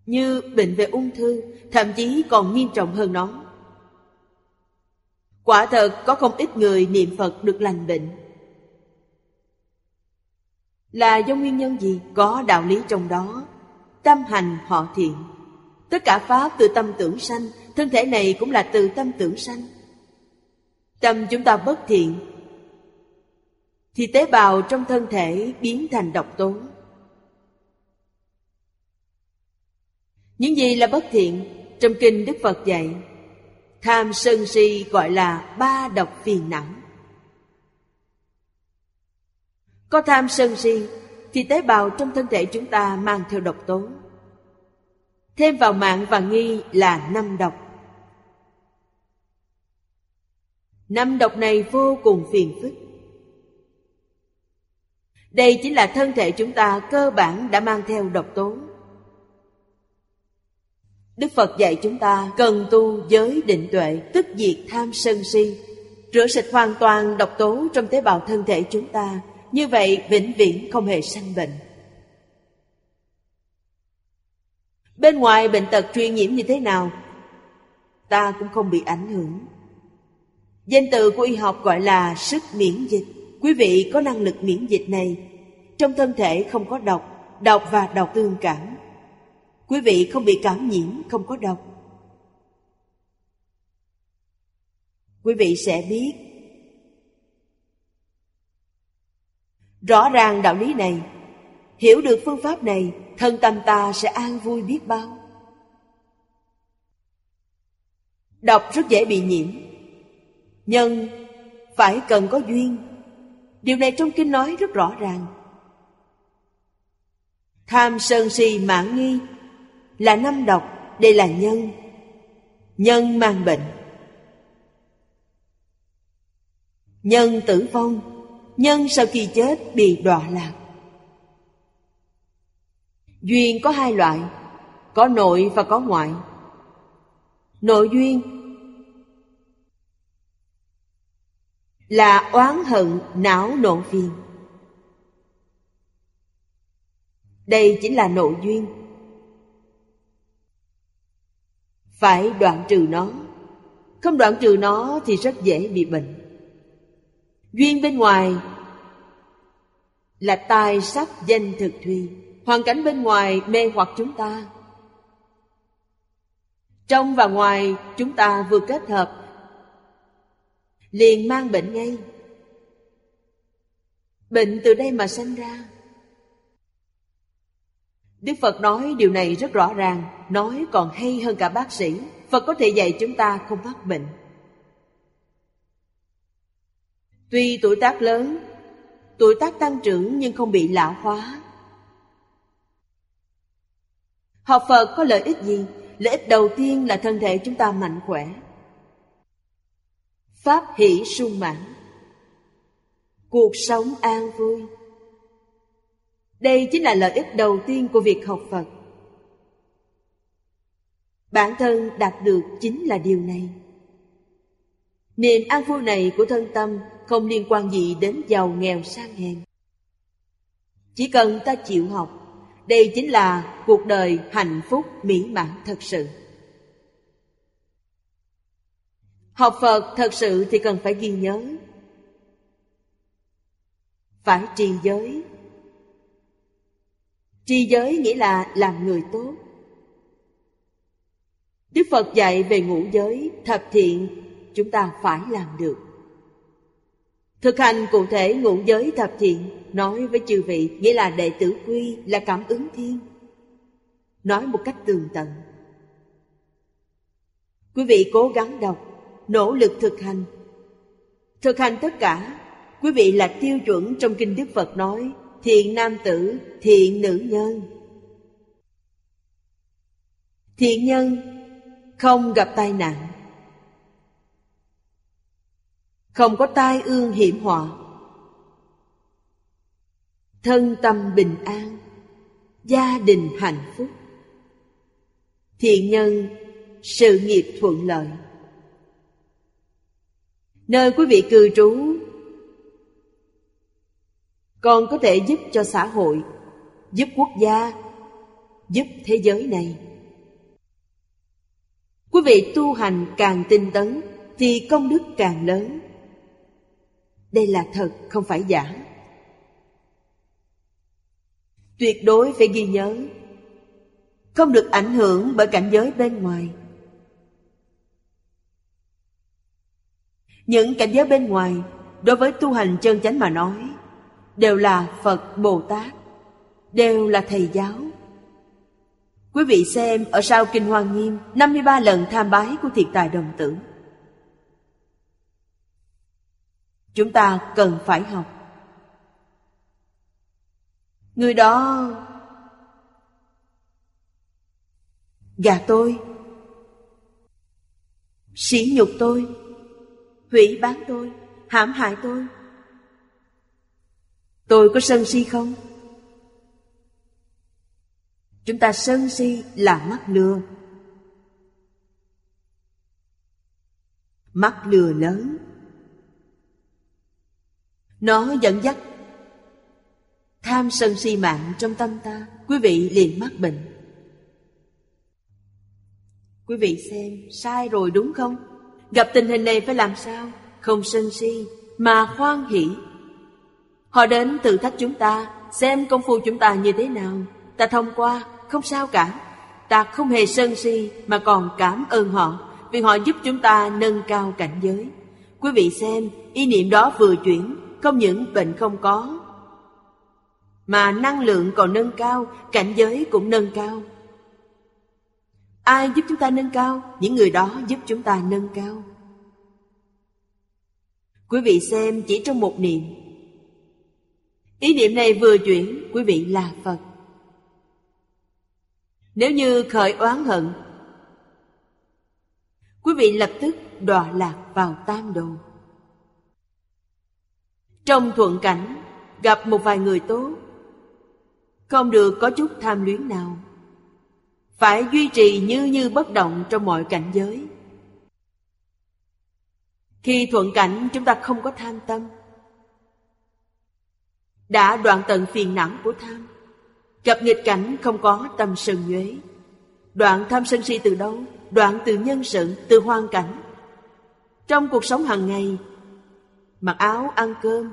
S1: Như bệnh về ung thư, Thậm chí còn nghiêm trọng hơn nó. Quả thật, có không ít người niệm Phật được lành bệnh. Là do nguyên nhân gì? Có đạo lý trong đó. Tâm hành họ thiện. Tất cả Pháp từ tâm tưởng sanh, Thân thể này cũng là từ tâm tưởng sanh. Tâm chúng ta bất thiện, Thì tế bào trong thân thể biến thành độc tố. Những gì là bất thiện, Trong kinh Đức Phật dạy, Tham sân si gọi là ba độc phiền não. Có tham sân si thì tế bào trong thân thể chúng ta mang theo độc tố. Thêm vào mạng và nghi là năm độc. Năm độc này vô cùng phiền phức. Đây chính là thân thể chúng ta cơ bản đã mang theo độc tố. Đức Phật dạy chúng ta cần tu giới định tuệ, Tức diệt tham sân si, Rửa sạch hoàn toàn độc tố trong tế bào thân thể chúng ta như vậy vĩnh viễn không hề sanh bệnh. Bên ngoài bệnh tật truyền nhiễm như thế nào Ta cũng không bị ảnh hưởng. Danh từ của y học gọi là sức miễn dịch. Quý vị có năng lực miễn dịch này Trong thân thể không có độc Độc và độc tương cảm. Quý vị không bị cảm nhiễm, không có độc. Quý vị sẽ biết Rõ ràng đạo lý này. Hiểu được phương pháp này, Thân tâm ta sẽ an vui biết bao. Đọc rất dễ bị nhiễm. Nhân phải cần có duyên. Điều này trong kinh nói rất rõ ràng. Tham sân si mãn nghi Là năm độc, Đây là nhân. Nhân mang bệnh. Nhân tử vong. Nhân sau khi chết bị đọa lạc. Duyên có hai loại, Có nội và có ngoại. Nội duyên Là oán hận, não nộ phiền. Đây chính là nội duyên. Phải đoạn trừ nó. Không đoạn trừ nó thì rất dễ bị bệnh. Duyên bên ngoài Là tài sắc danh thực thùy. Hoàn cảnh bên ngoài mê hoặc chúng ta. Trong và ngoài chúng ta vừa kết hợp, Liền mang bệnh ngay. Bệnh từ đây mà sanh ra. Đức Phật nói điều này rất rõ ràng, Nói còn hay hơn cả bác sĩ. Phật có thể dạy chúng ta không mắc bệnh. Tuy tuổi tác lớn, Tuổi tác tăng trưởng nhưng không bị lão hóa Học Phật có lợi ích gì? Lợi ích đầu tiên là thân thể chúng ta mạnh khỏe. Pháp hỷ sung mãn. Cuộc sống an vui. Đây chính là lợi ích đầu tiên của việc học Phật. Bản thân đạt được chính là điều này. Niềm an vui này của thân tâm không liên quan gì đến giàu nghèo sang hèn. Chỉ cần ta chịu học đây chính là cuộc đời hạnh phúc mỹ mãn thật sự. Học Phật thật sự thì cần phải ghi nhớ. Phải trì giới. Trì giới nghĩa là làm người tốt. Đức Phật dạy về ngũ giới, thập thiện, chúng ta phải làm được. Thực hành cụ thể ngũ giới thập thiện Nói với chư vị Nghĩa là đệ tử quy là cảm ứng thiên. Nói một cách tường tận. Quý vị cố gắng đọc Nỗ lực thực hành. Thực hành tất cả Quý vị là tiêu chuẩn trong Kinh Đức Phật nói Thiện nam tử, thiện nữ nhân. Thiện nhân không gặp tai nạn. Không có tai ương hiểm họa. Thân tâm bình an, Gia đình hạnh phúc. Thiện nhân, Sự nghiệp thuận lợi. Nơi quý vị cư trú, Còn có thể giúp cho xã hội, Giúp quốc gia, Giúp thế giới này. Quý vị tu hành càng tinh tấn Thì công đức càng lớn. Đây là thật, không phải giả. Tuyệt đối phải ghi nhớ. Không được ảnh hưởng bởi cảnh giới bên ngoài. Những cảnh giới bên ngoài, Đối với tu hành chân chánh mà nói, Đều là Phật, Bồ Tát, Đều là thầy giáo. Quý vị xem ở sau Kinh Hoa Nghiêm 53 lần tham bái của thiệt tài đồng tử. Chúng ta cần phải học. Người đó Gà tôi. Sỉ nhục tôi. Hủy bán tôi. Hãm hại tôi. Tôi có sân si không? Chúng ta sân si là mắt lừa. Mắt lừa lớn. Nó dẫn dắt. Tham sân si mạng trong tâm ta, Quý vị liền mắc bệnh. Quý vị xem, sai rồi đúng không? Gặp tình hình này phải làm sao? Không sân si, Mà khoan hỷ. Họ đến thử thách chúng ta, Xem công phu chúng ta như thế nào. Ta thông qua, không sao cả. Ta không hề sân si, Mà còn cảm ơn họ, Vì họ giúp chúng ta nâng cao cảnh giới. Quý vị xem, Ý niệm đó vừa chuyển không những bệnh không có, Mà năng lượng còn nâng cao, Cảnh giới cũng nâng cao. Ai giúp chúng ta nâng cao? Những người đó giúp chúng ta nâng cao. Quý vị xem chỉ trong một niệm. Ý niệm này vừa chuyển, Quý vị là Phật. Nếu như khởi oán hận, Quý vị lập tức đọa lạc vào tam đồ. Trong thuận cảnh Gặp một vài người tốt. Không được có chút tham luyến nào. Phải duy trì như như bất động trong mọi cảnh giới. Khi thuận cảnh chúng ta không có tham tâm. Đã đoạn tận phiền não của tham. Gặp nghịch cảnh không có tâm sân nhuế. Đoạn tham sân si từ đâu? Đoạn từ nhân sự, từ hoàn cảnh. Trong cuộc sống hàng ngày Mặc áo, ăn cơm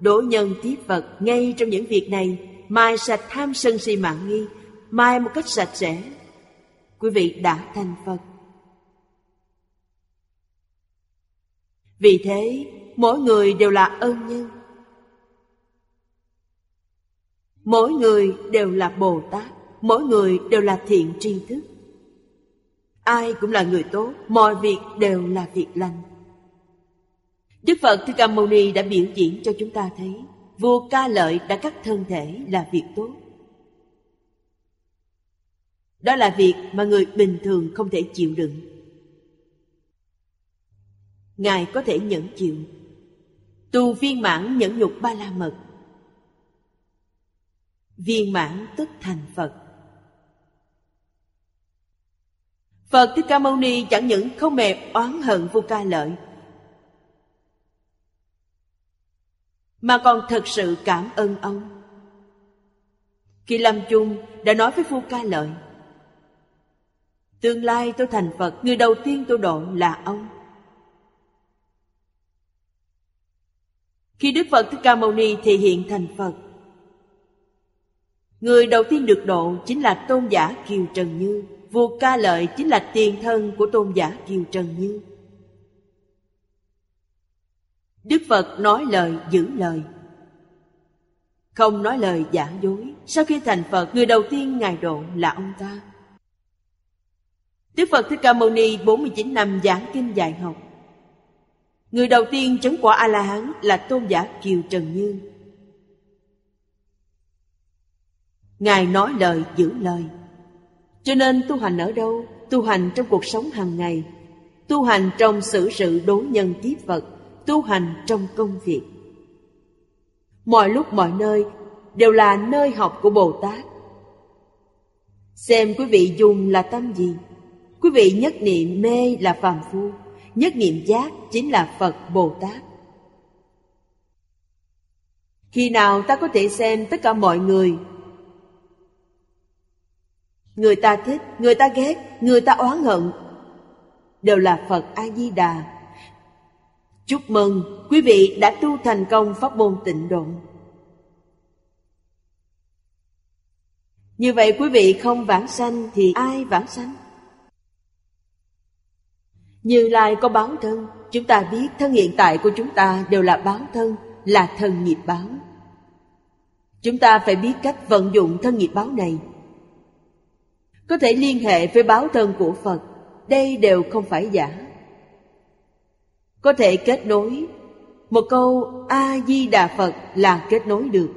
S1: Đổ nhân tiếp vật Ngay trong những việc này. Mai sạch tham sân si mạng nghi Mai một cách sạch sẽ. Quý vị đã thành Phật. Vì thế Mỗi người đều là ân nhân. Mỗi người đều là Bồ Tát Mỗi người đều là thiện tri thức. Ai cũng là người tốt Mọi việc đều là việc lành. Đức Phật Thích Ca Mâu Ni đã biểu diễn cho chúng ta thấy Vua ca lợi đã cắt thân thể là việc tốt. Đó là việc mà người bình thường không thể chịu đựng. Ngài có thể nhẫn chịu. Tu viên mãn nhẫn nhục ba la mật viên mãn tức thành Phật. Phật Thích Ca Mâu Ni chẳng những không mềm oán hận Vua Ca Lợi Mà còn thật sự cảm ơn ông. Khi lâm chung đã nói với Vua Ca Lợi, Tương lai tôi thành Phật, Người đầu tiên tôi độ là ông. Khi Đức Phật Thích Ca Mâu Ni thể hiện thành Phật, Người đầu tiên được độ chính là tôn giả Kiều Trần Như Vua ca lợi chính là tiền thân của tôn giả Kiều Trần Như. Đức Phật nói lời, giữ lời. Không nói lời giả dối. Sau khi thành Phật, Người đầu tiên Ngài độ là ông ta. Đức Phật Thích Ca Mâu Ni 49 năm giảng kinh dạy học. Người đầu tiên chứng quả A-la-hán là tôn giả Kiều Trần Như. Ngài nói lời, giữ lời. Cho nên tu hành ở đâu? Tu hành trong cuộc sống hàng ngày. Tu hành trong xử sự đối nhân tiếp vật tu hành trong công việc. Mọi lúc mọi nơi đều là nơi học của Bồ Tát. Xem quý vị dùng là tâm gì? Quý vị nhất niệm mê là phàm phu, nhất niệm giác chính là Phật Bồ Tát. Khi nào ta có thể xem tất cả mọi người Người ta thích, người ta ghét, người ta oán hận Đều là Phật A-di-đà Chúc mừng, quý vị đã tu thành công pháp môn tịnh độ. Như vậy quý vị không vãng sanh thì ai vãng sanh? Như Lai có báo thân, Chúng ta biết thân hiện tại của chúng ta đều là báo thân, Là thân nghiệp báo. Chúng ta phải biết cách vận dụng thân nghiệp báo này. Có thể liên hệ với báo thân của Phật, Đây đều không phải giả. Có thể kết nối. Một câu A-di-đà Phật là kết nối được.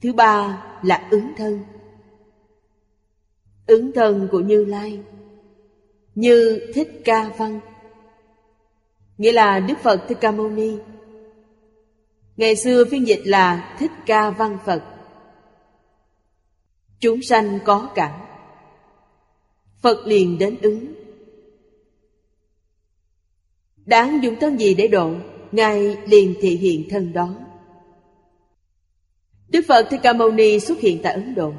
S1: Thứ ba là ứng thân. Ứng thân của Như Lai, Như Thích Ca Văn, Nghĩa là Đức Phật Thích Ca Mâu Ni. Ngày xưa phiên dịch là Thích Ca Văn Phật. Chúng sanh có cảm Phật liền đến ứng. Đáng dùng thân gì để độ Ngài liền thị hiện thân đó. Đức Phật Thích Ca Mâu Ni xuất hiện tại Ấn Độ.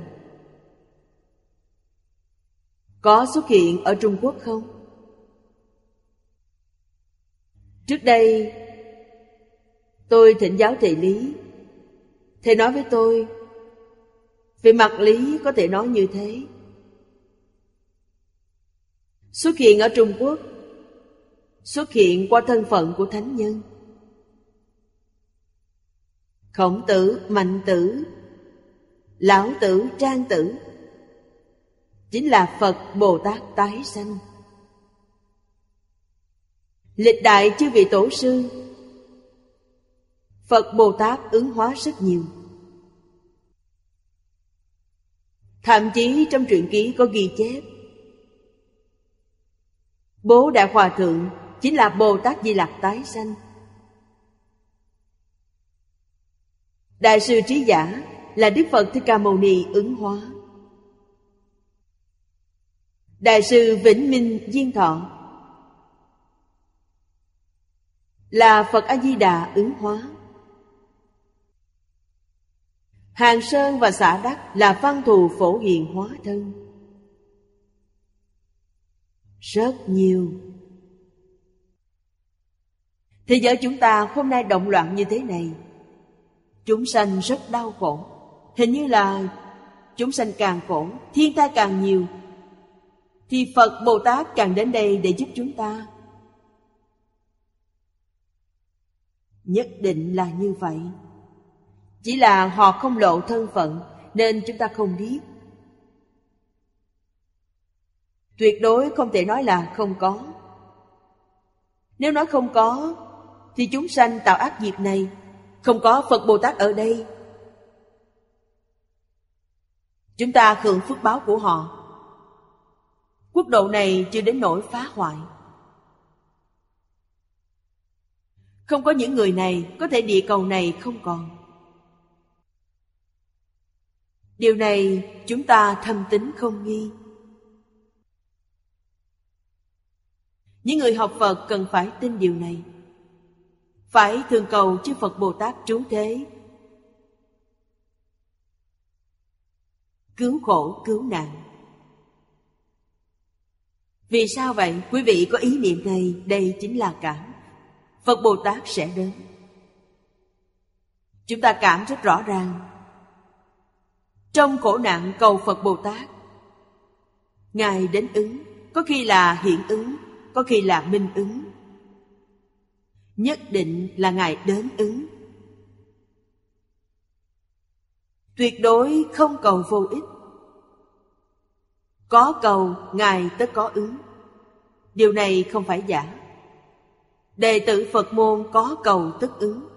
S1: Có xuất hiện ở Trung Quốc không? Trước đây, Tôi thỉnh giáo thầy Lý. Thầy nói với tôi, Về mặt lý có thể nói như thế. Xuất hiện ở Trung Quốc Xuất hiện qua thân phận của thánh nhân. Khổng tử, mạnh tử Lão tử, trang tử Chính là Phật Bồ Tát tái sanh. Lịch đại chư vị tổ sư Phật Bồ Tát ứng hóa rất nhiều. Thậm chí trong truyện ký có ghi chép Bố Đại Hòa Thượng chính là Bồ Tát Di Lặc tái sanh Đại sư trí giả là Đức Phật Thích Ca Mâu Ni ứng hóa Đại sư Vĩnh Minh Diên Thọ là Phật A Di Đà ứng hóa. Hàng Sơn và xã Đắc là văn thù phổ hiện hóa thân. Rất nhiều. Thế giới chúng ta hôm nay động loạn như thế này. Chúng sanh rất đau khổ. Hình như là chúng sanh càng khổ, thiên tai càng nhiều. Thì Phật Bồ Tát càng đến đây để giúp chúng ta. Nhất định là như vậy. Chỉ là họ không lộ thân phận nên chúng ta không biết. Tuyệt đối không thể nói là không có. Nếu nói không có, thì chúng sanh tạo ác nghiệp này, không có Phật Bồ Tát ở đây. Chúng ta hưởng phước báo của họ. Quốc độ này chưa đến nỗi phá hoại. Không có những người này Có thể địa cầu này không còn Điều này chúng ta thâm tính không nghi Những người học Phật cần phải tin điều này phải thường cầu chư Phật Bồ Tát trú thế. Cứu khổ, cứu nạn. Vì sao vậy? Quý vị có ý niệm này, Đây chính là cảm. Phật Bồ Tát sẽ đến. Chúng ta cảm rất rõ ràng. Trong khổ nạn cầu Phật Bồ Tát, Ngài đến ứng, Có khi là hiện ứng, Có khi là minh ứng. Nhất định là Ngài đến ứng. Tuyệt đối không cầu vô ích. Có cầu, Ngài tất có ứng. Điều này không phải giả. Đệ tử Phật môn có cầu tức ứng.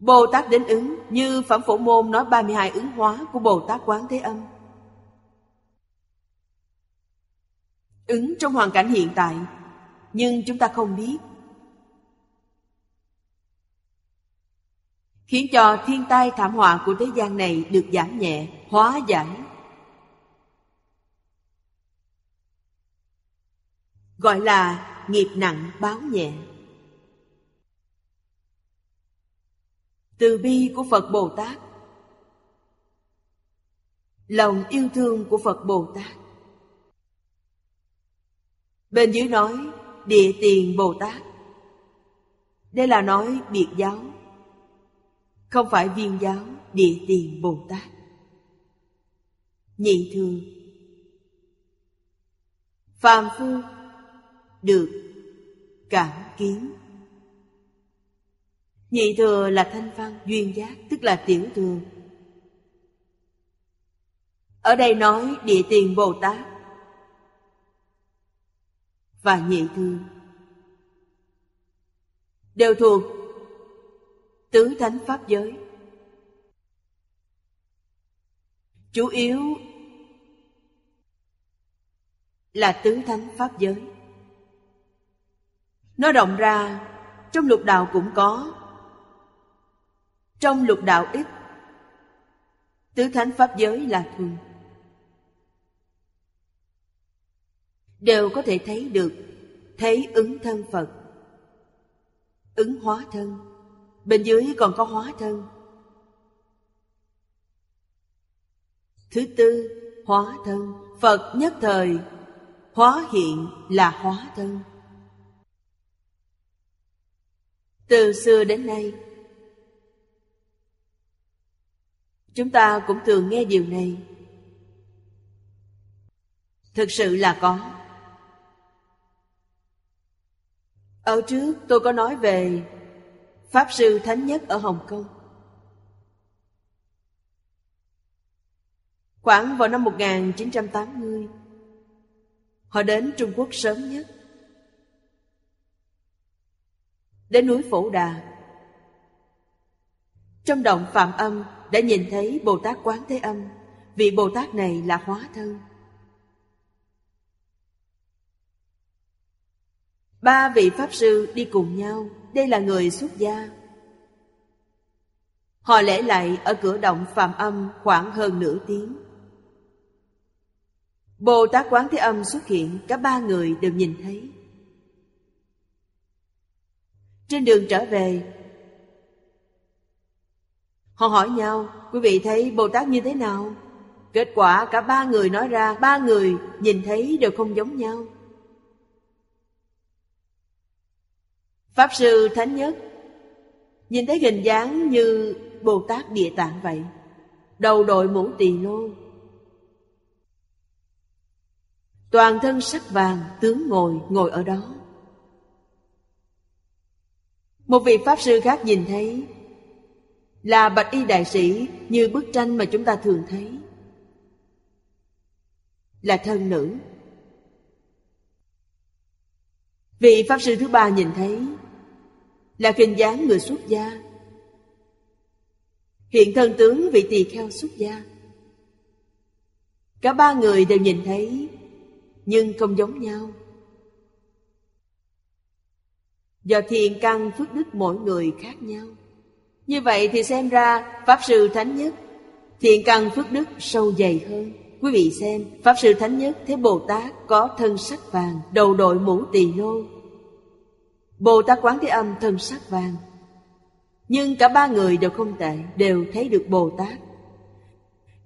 S1: Bồ Tát đến ứng, như Phẩm Phổ Môn nói 32 ứng hóa của Bồ Tát Quán Thế Âm. Ứng trong hoàn cảnh hiện tại nhưng chúng ta không biết. Khiến cho thiên tai thảm họa của thế gian này được giảm nhẹ, hóa giải. Gọi là nghiệp nặng báo nhẹ. Từ bi của Phật Bồ Tát. Lòng yêu thương của Phật Bồ Tát. Bên dưới nói Địa tiền Bồ Tát. Đây là nói biệt giáo, Không phải viên giáo Địa tiền Bồ Tát. Nhị thường. Phàm phu Được Cảm kiến. Nhị thừa là thanh văn duyên giác, Tức là tiểu thừa. Ở đây nói địa tiền Bồ Tát và nhị thừa Đều thuộc Tứ thánh Pháp giới. Chủ yếu Là tứ thánh Pháp giới. Nó rộng ra Trong lục đạo cũng có. Trong lục đạo ít, Tứ thánh pháp giới là thường. Đều có thể thấy được, Thấy ứng thân Phật. Ứng hóa thân. Bên dưới còn có hóa thân. Thứ tư, Hóa thân. Phật nhất thời. Hóa hiện là hóa thân. Từ xưa đến nay, Chúng ta cũng thường nghe điều này. Thực sự là có. Ở trước tôi có nói về Pháp Sư Thánh Nhất ở Hồng Kông. Khoảng vào năm 1980 Họ đến Trung Quốc sớm nhất. Đến núi Phổ Đà. Trong động Phạm Âm đã nhìn thấy Bồ Tát Quán Thế Âm Vị Bồ Tát này là hóa thân. Ba vị Pháp Sư đi cùng nhau Đây là người xuất gia Họ lễ lại ở cửa động Phạm Âm khoảng hơn nửa tiếng Bồ Tát Quán Thế Âm xuất hiện Cả ba người đều nhìn thấy Trên đường trở về Họ hỏi nhau, quý vị thấy Bồ Tát như thế nào? Kết quả cả ba người nói ra, ba người nhìn thấy đều không giống nhau. Pháp Sư Thánh Nhất. Nhìn thấy hình dáng như Bồ Tát Địa Tạng vậy, Đầu đội mũ tỳ lô. Toàn thân sắc vàng, tướng ngồi ngồi ở đó. Một vị Pháp Sư khác nhìn thấy, là bạch y đại sĩ như bức tranh mà chúng ta thường thấy. Là thân nữ. Vị pháp sư thứ ba nhìn thấy là hình dáng người xuất gia. Hiện thân tướng vị tỳ kheo xuất gia. Cả ba người đều nhìn thấy, nhưng không giống nhau. Do thiền căn phước đức mỗi người khác nhau. Như vậy thì xem ra Pháp Sư Thánh Nhất Thiện căn phước đức sâu dày hơn. Quý vị xem, Pháp Sư Thánh Nhất thế Bồ Tát có thân sắc vàng, Đầu đội mũ tỳ lô Bồ Tát Quán Thế Âm thân sắc vàng Nhưng cả ba người đều không tệ, Đều thấy được Bồ Tát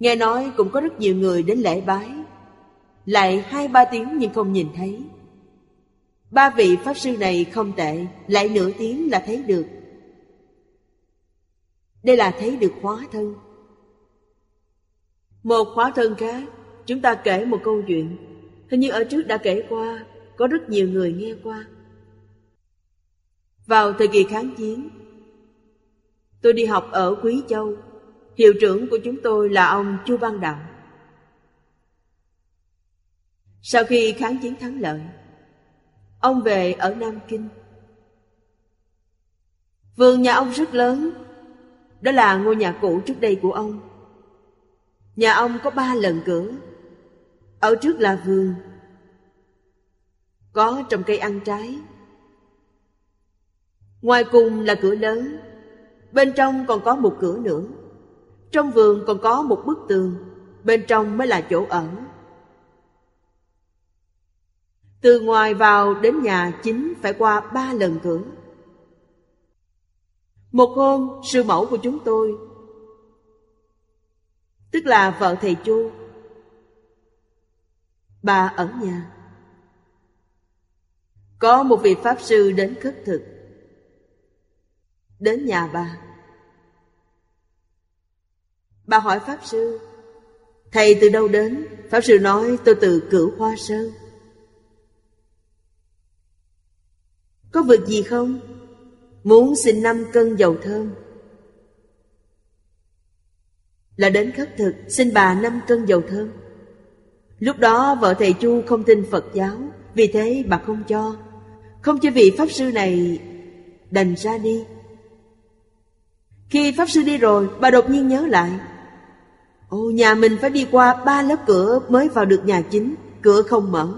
S1: Nghe nói cũng có rất nhiều người đến lễ bái. Lại hai ba tiếng nhưng không nhìn thấy. Ba vị Pháp Sư này không tệ, Lại nửa tiếng là thấy được. Đây là thấy được hóa thân. Một hóa thân khác, Chúng ta kể một câu chuyện. Hình như ở trước đã kể qua, Có rất nhiều người nghe qua. Vào thời kỳ kháng chiến, Tôi đi học ở Quý Châu. Hiệu trưởng của chúng tôi là ông Chu Văn Đạo. Sau khi kháng chiến thắng lợi, Ông về ở Nam Kinh. Vườn nhà ông rất lớn, đó là ngôi nhà cũ trước đây của ông. Nhà ông có ba lần cửa. Ở trước là vườn, Có trồng cây ăn trái. Ngoài cùng là cửa lớn, Bên trong còn có một cửa nữa. Trong vườn còn có một bức tường, Bên trong mới là chỗ ở. Từ ngoài vào đến nhà chính phải qua ba lần cửa. Một hôm, sư mẫu của chúng tôi, Tức là vợ thầy Chu, Bà ở nhà. Có một vị Pháp Sư đến khất thực. Đến nhà bà. Bà hỏi Pháp Sư, Thầy từ đâu đến? Pháp Sư nói, tôi từ cửu hoa sơn. Có việc gì không? Muốn xin năm cân dầu thơm. Là đến khất thực, Xin bà năm cân dầu thơm. Lúc đó vợ thầy Chu không tin Phật giáo, Vì thế bà không cho. Không cho vị Pháp Sư này Đành ra đi. Khi Pháp Sư đi rồi, Bà đột nhiên nhớ lại. Ồ nhà mình phải đi qua ba lớp cửa Mới vào được nhà chính, Cửa không mở.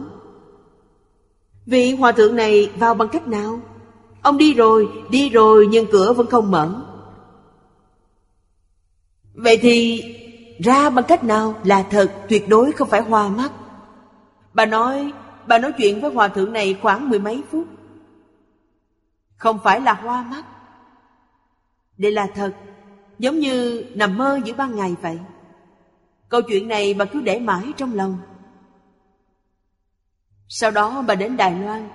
S1: Vị hòa thượng này vào bằng cách nào? Ông đi rồi Đi rồi nhưng cửa vẫn không mở. Vậy thì ra bằng cách nào là thật, tuyệt đối không phải hoa mắt. Bà nói bà nói chuyện với hòa thượng này khoảng mười mấy phút. Không phải là hoa mắt đây là thật, giống như nằm mơ giữa ban ngày vậy. Câu chuyện này bà cứ để mãi trong lòng. Sau đó bà đến đài loan,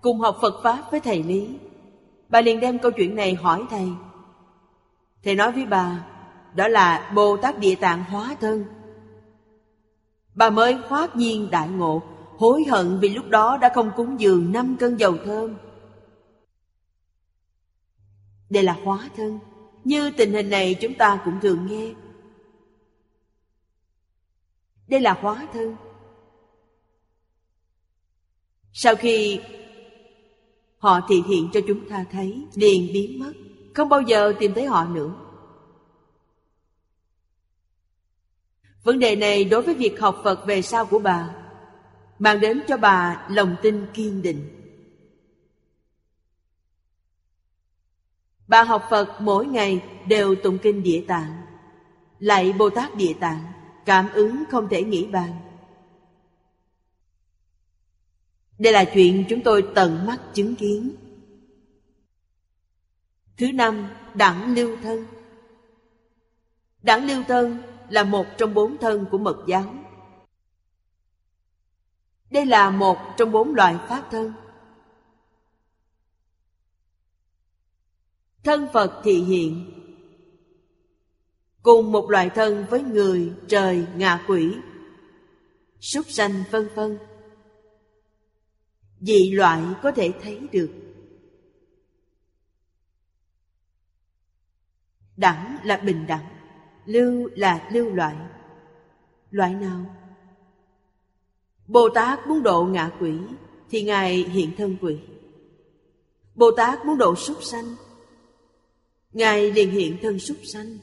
S1: cùng học phật pháp với thầy lý. Bà liền đem câu chuyện này hỏi thầy. Thầy nói với bà, đó là Bồ Tát Địa Tạng hóa thân. Bà mới khoát nhiên đại ngộ, Hối hận vì lúc đó đã không cúng dường năm cân dầu thơm. Đây là hóa thân. Như tình hình này chúng ta cũng thường nghe. Đây là hóa thân. Sau khi họ thị hiện cho chúng ta thấy, Liền biến mất. Không bao giờ tìm thấy họ nữa. Vấn đề này đối với việc học Phật về sau của bà, mang đến cho bà lòng tin kiên định. Bà học Phật mỗi ngày đều tụng kinh Địa Tạng, lại Bồ Tát Địa Tạng, cảm ứng không thể nghĩ bàn. Đây là chuyện chúng tôi tận mắt chứng kiến. Thứ năm, đẳng lưu thân. Đẳng lưu thân là một trong bốn thân của mật giáo. Đây là một trong bốn loại pháp thân. Thân Phật thị hiện. Cùng một loại thân với người, trời, ngạ quỷ. Súc sanh vân vân. Dị loại có thể thấy được. Đẳng là bình đẳng Lưu là lưu loại. Loại nào? Bồ Tát muốn độ ngạ quỷ Thì Ngài hiện thân quỷ. Bồ Tát muốn độ súc sanh Ngài liền hiện thân súc sanh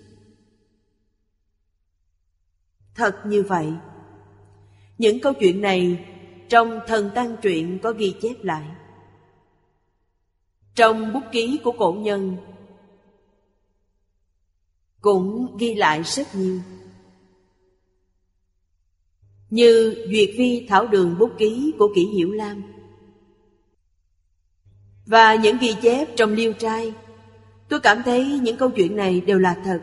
S1: Thật như vậy, Những câu chuyện này Trong thần tăng truyện có ghi chép lại Trong bút ký của cổ nhân cũng ghi lại rất nhiều. Như Duyệt Vi Thảo Đường bút ký của Kỷ Hiểu Lam Và những ghi chép trong liêu trai Tôi cảm thấy những câu chuyện này đều là thật.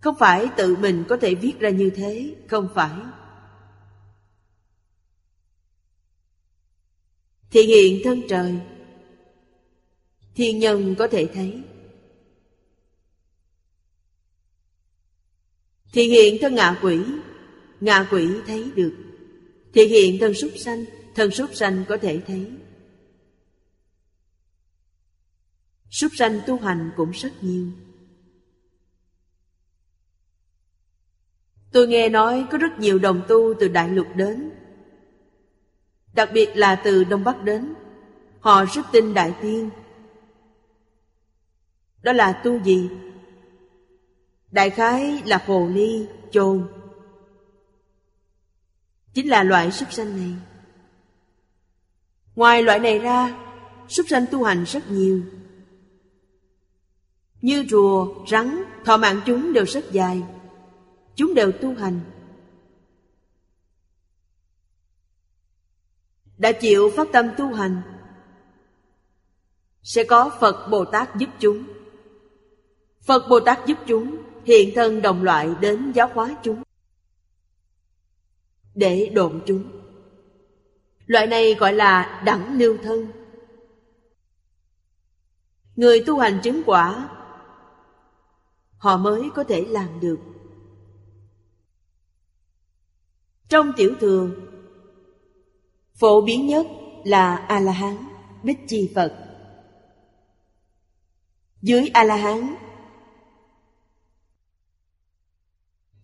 S1: Không phải tự mình có thể viết ra như thế, Không phải. Thì hiện thân trời Thiên nhân có thể thấy. Thì hiện thân ngạ quỷ Ngạ quỷ thấy được. Thì hiện thân súc sanh, Thân súc sanh có thể thấy. Súc sanh tu hành cũng rất nhiều. Tôi nghe nói có rất nhiều đồng tu từ Đại Lục đến. Đặc biệt là từ Đông Bắc đến Họ rất tin Đại Tiên. Đó là tu gì? Đại khái là hồ ly, chồn Chính là loại súc sanh này. Ngoài loại này ra Súc sanh tu hành rất nhiều. Như rùa, rắn, thọ mạng chúng đều rất dài. Chúng đều tu hành. Đã chịu phát tâm tu hành Sẽ có Phật Bồ Tát giúp chúng. Phật Bồ Tát giúp chúng Hiện thân đồng loại đến giáo hóa chúng Để độn chúng. Loại này gọi là đẳng lưu thân. Người tu hành chứng quả Họ mới có thể làm được. Trong tiểu thừa Phổ biến nhất là A-la-hán, Bích Chi Phật. Dưới A-la-hán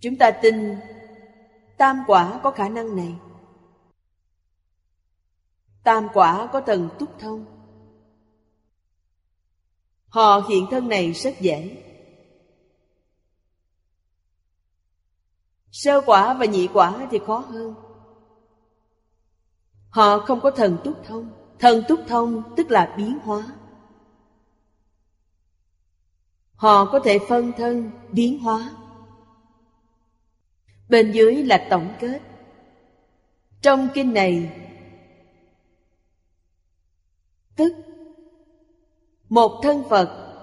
S1: Chúng ta tin Tam quả có khả năng này. Tam quả có thần túc thông. Họ hiện thân này rất dễ. Sơ quả và nhị quả thì khó hơn. Họ không có thần túc thông. Thần túc thông tức là biến hóa. Họ có thể phân thân, biến hóa. Bên dưới là tổng kết. Trong kinh này Tức Một thân Phật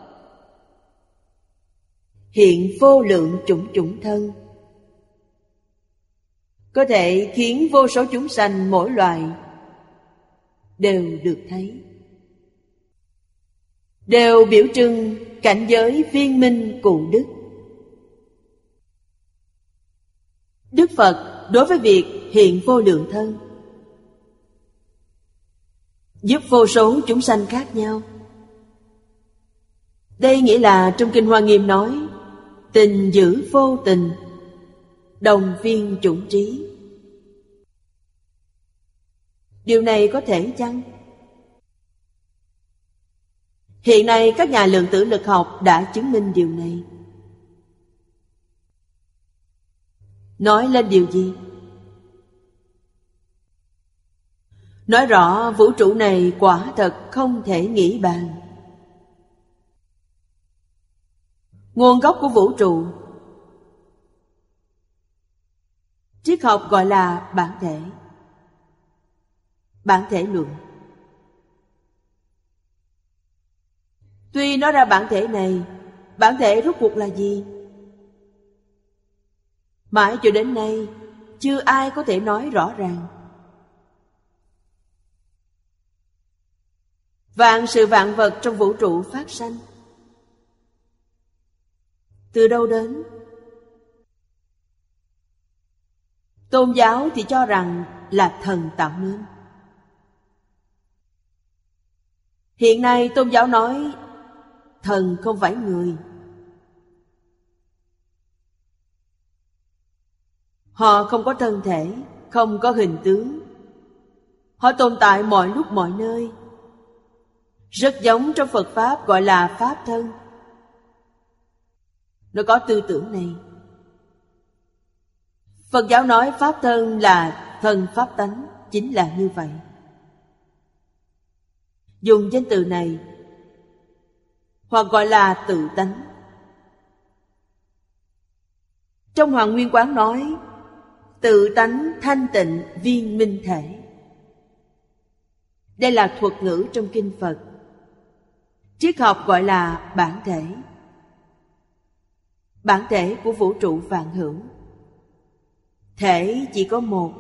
S1: Hiện vô lượng chủng chủng thân. Có thể khiến vô số chúng sanh mỗi loài Đều được thấy. Đều biểu trưng cảnh giới viên minh cụ đức. Đức Phật đối với việc hiện vô lượng thân, Giúp vô số chúng sanh khác nhau. Đây nghĩa là trong Kinh Hoa Nghiêm nói, Tình giữ vô tình. Đồng viên chủng trí Điều này có thể chăng? Hiện nay các nhà lượng tử lực học đã chứng minh điều này Nói lên điều gì? Nói rõ vũ trụ này quả thật không thể nghĩ bàn Nguồn gốc của vũ trụ Triết học gọi là bản thể Bản thể luận Tuy nói ra bản thể này, Bản thể rốt cuộc là gì? Mãi cho đến nay, Chưa ai có thể nói rõ ràng Vạn sự vạn vật trong vũ trụ phát sanh Từ đâu đến? Tôn giáo thì cho rằng là thần tạo nên Hiện nay tôn giáo nói Thần không phải người. Họ không có thân thể, Không có hình tướng. Họ tồn tại mọi lúc mọi nơi. Rất giống trong Phật Pháp gọi là Pháp thân. Nó có tư tưởng này. Phật giáo nói Pháp thân là thân Pháp tánh, Chính là như vậy. Dùng danh từ này, Hoặc gọi là tự tánh. Trong Hoàng Nguyên Quán nói, Tự tánh thanh tịnh viên minh thể. Đây là thuật ngữ trong Kinh Phật. Triết học gọi là bản thể. Bản thể của vũ trụ vạn hữu. Thể chỉ có một.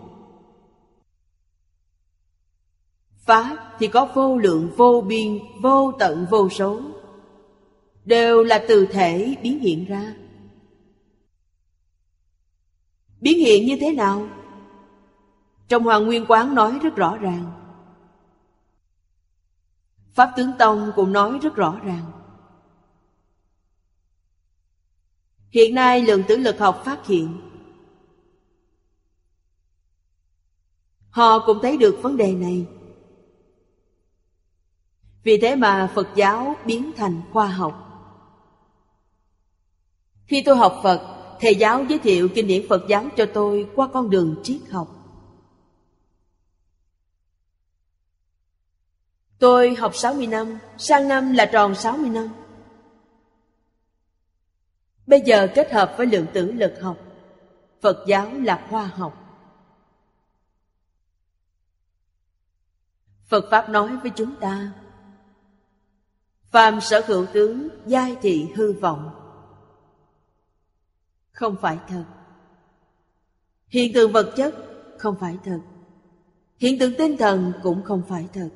S1: Pháp thì có vô lượng, vô biên, Vô tận, vô số. Đều là từ thể biến hiện ra. Biến hiện như thế nào? Trong Hoàng Nguyên Quán nói rất rõ ràng. Pháp Tướng Tông cũng nói rất rõ ràng. Hiện nay lượng tử lực học phát hiện Họ cũng thấy được vấn đề này. Vì thế mà Phật giáo biến thành khoa học. Khi tôi học Phật, thầy giáo giới thiệu kinh điển Phật giáo cho tôi qua con đường triết học. Tôi học 60 năm, sang năm là tròn 60 năm. Bây giờ kết hợp với lượng tử lực học, Phật giáo là khoa học. Phật Pháp nói với chúng ta, Phàm sở hữu tướng, giai thị hư vọng. Không phải thật. Hiện tượng vật chất không phải thật. Hiện tượng tinh thần cũng không phải thật.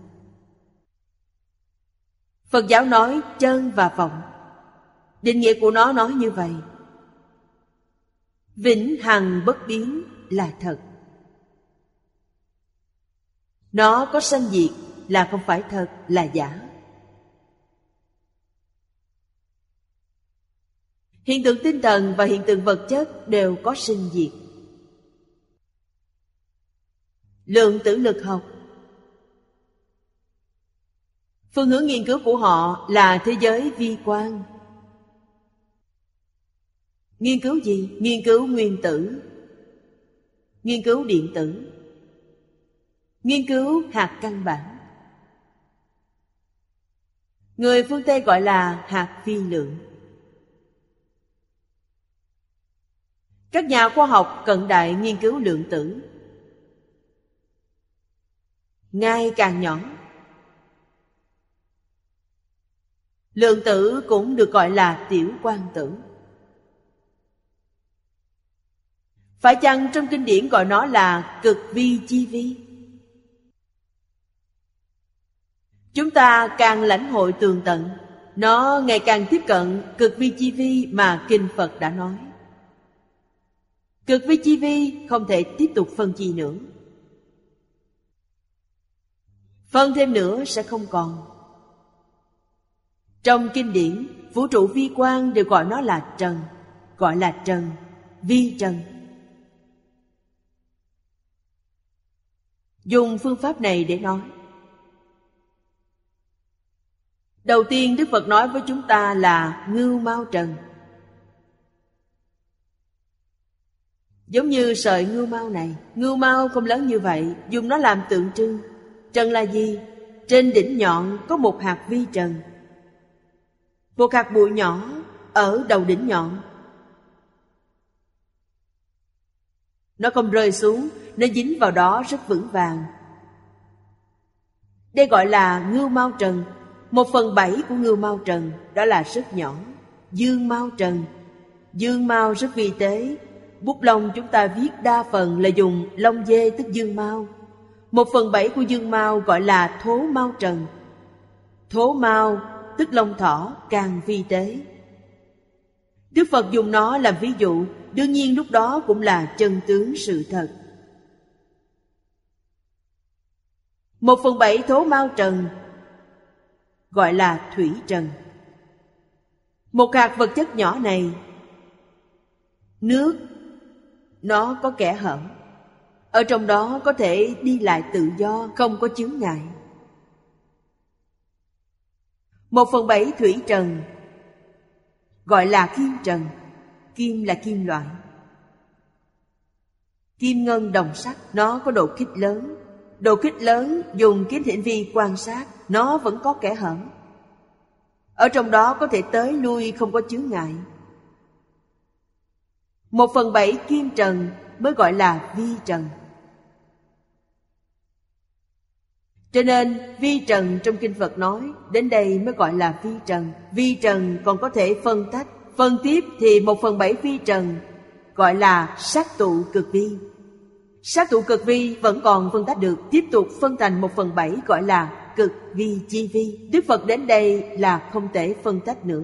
S1: Phật giáo nói chân và vọng. Định nghĩa của nó nói như vậy. Vĩnh hằng bất biến là thật. Nó có sanh diệt là không phải thật, là giả. Hiện tượng tinh thần và hiện tượng vật chất đều có sinh diệt. Lượng tử lực học. Phương hướng nghiên cứu của họ là thế giới vi quan Nghiên cứu gì? Nghiên cứu nguyên tử. Nghiên cứu điện tử. Nghiên cứu hạt căn bản. Người phương Tây gọi là hạt vi lượng. Các nhà khoa học cận đại nghiên cứu lượng tử. Ngày càng nhỏ. Lượng tử cũng được gọi là tiểu quan tử. Phải chăng trong kinh điển gọi nó là cực vi chi vi? Chúng ta càng lãnh hội tường tận, Nó ngày càng tiếp cận cực vi chi vi mà Kinh Phật đã nói. Cực vi chi vi không thể tiếp tục phân chi nữa. Phân thêm nữa sẽ không còn. Trong kinh điển, Vũ trụ vi quan đều gọi nó là trần, Gọi là trần, Vi trần. Dùng phương pháp này để nói Đầu tiên Đức Phật nói với chúng ta là ngưu mau trần. Giống như sợi ngưu mau này, Ngưu mau không lớn như vậy, Dùng nó làm tượng trưng. Trần là gì? Trên đỉnh nhọn có một hạt vi trần. Một hạt bụi nhỏ Ở đầu đỉnh nhọn. Nó không rơi xuống, Nó dính vào đó rất vững vàng. Đây gọi là ngưu mau trần. Một phần bảy của ngưu mau trần Đó là rất nhỏ. Dương mau trần. Dương mau rất vi tế. Bút lông chúng ta viết đa phần là dùng lông dê tức dương mau. Một phần bảy của dương mau gọi là thố mau trần. Thố mau tức lông thỏ càng vi tế. Đức Phật dùng nó làm ví dụ, Đương nhiên lúc đó cũng là chân tướng sự thật. Một phần bảy thố mau trần Gọi là thủy trần. Một hạt vật chất nhỏ này, Nước, Nó có kẻ hở Ở trong đó có thể đi lại tự do, Không có chướng ngại. Một phần bảy thủy trần Gọi là kim trần. Kim là kim loại. Kim ngân đồng sắc Nó có độ kích lớn đồ kích lớn dùng kính hiển vi quan sát, Nó vẫn có kẻ hở. Ở trong đó có thể tới lui không có chướng ngại. Một phần bảy kim trần mới gọi là vi trần. Cho nên, vi trần trong kinh Phật nói, Đến đây mới gọi là vi trần. Vi trần còn có thể phân tách, Phân tiếp thì một phần bảy vi trần Gọi là sát tụ cực vi. Sát tụ cực vi vẫn còn phân tách được, Tiếp tục phân thành một phần bảy gọi là cực vi chi vi. Đức Phật đến đây là không thể phân tách nữa.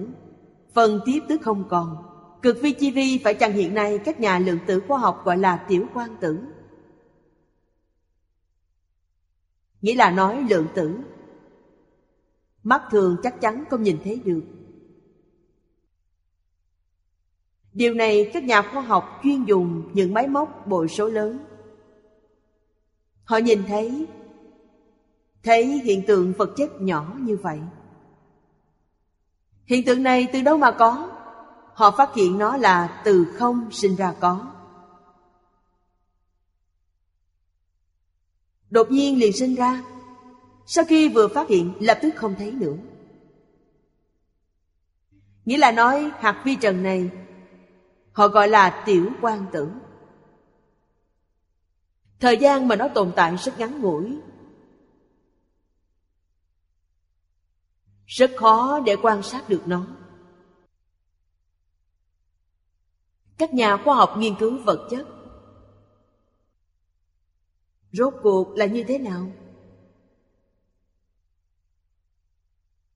S1: Phần tiếp tức không còn. Cực vi chi vi phải chăng hiện nay các nhà lượng tử khoa học gọi là tiểu quan tử? Nghĩa là nói lượng tử. Mắt thường chắc chắn không nhìn thấy được. Điều này các nhà khoa học chuyên dùng những máy móc bội số lớn. Họ nhìn thấy thấy hiện tượng vật chất nhỏ như vậy. Hiện tượng này từ đâu mà có? Họ phát hiện nó là từ không sinh ra có. Đột nhiên liền sinh ra. Sau khi vừa phát hiện, lập tức không thấy nữa Nghĩa là nói, hạt vi trần này, Họ gọi là tiểu quan tử Thời gian mà nó tồn tại rất ngắn ngủi. Rất khó để quan sát được nó. Các nhà khoa học nghiên cứu vật chất. Rốt cuộc là như thế nào?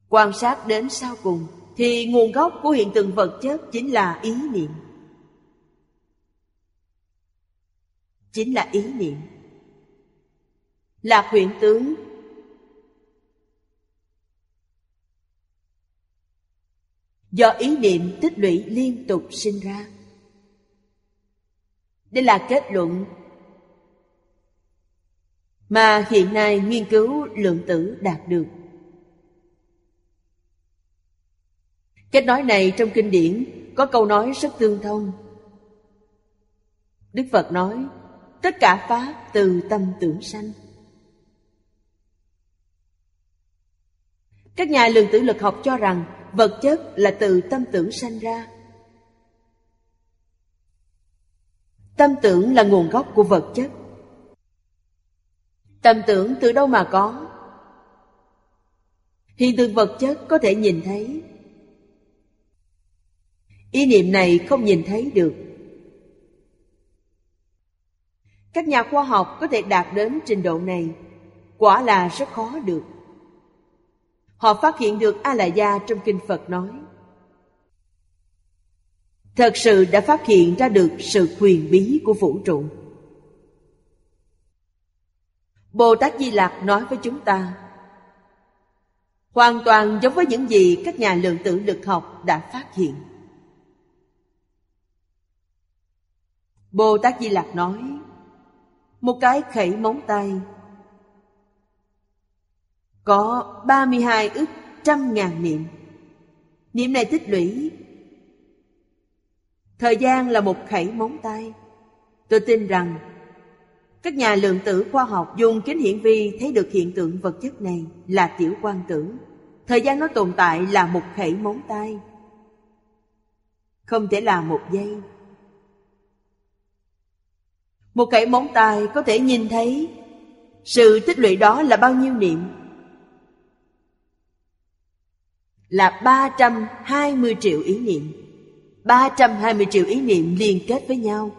S1: Quan sát đến sau cùng Thì nguồn gốc của hiện tượng vật chất chính là ý niệm. Chính là ý niệm. Là huyện tướng. Do ý niệm tích lũy liên tục sinh ra. Đây là kết luận Mà hiện nay nghiên cứu lượng tử đạt được. Cách nói này trong kinh điển có câu nói rất tương thông. Đức Phật nói, tất cả Pháp từ tâm tưởng sanh. Các nhà lượng tử lực học cho rằng vật chất là từ tâm tưởng sanh ra. Tâm tưởng là nguồn gốc của vật chất. Tâm tưởng từ đâu mà có? Hiện tượng vật chất có thể nhìn thấy Ý niệm này không nhìn thấy được các nhà khoa học có thể đạt đến trình độ này. Quả là rất khó được. Họ phát hiện được A-la-gia trong Kinh Phật nói, Thật sự đã phát hiện ra được sự quyền bí của vũ trụ. Bồ Tát Di Lặc nói với chúng ta, Hoàn toàn giống với những gì các nhà lượng tử lực học đã phát hiện. Bồ Tát Di Lặc nói một cái khẩy móng tay. Có 32 ức trăm ngàn niệm. Niệm này tích lũy. Thời gian là một khẩy móng tay. Tôi tin rằng, Các nhà lượng tử khoa học dùng kính hiển vi Thấy được hiện tượng vật chất này là tiểu quan tử Thời gian nó tồn tại là một khẩy móng tay. Không thể là một giây một cái móng tay có thể nhìn thấy. Sự tích lũy đó là bao nhiêu niệm? Là 320 triệu ý niệm. 320 triệu ý niệm liên kết với nhau.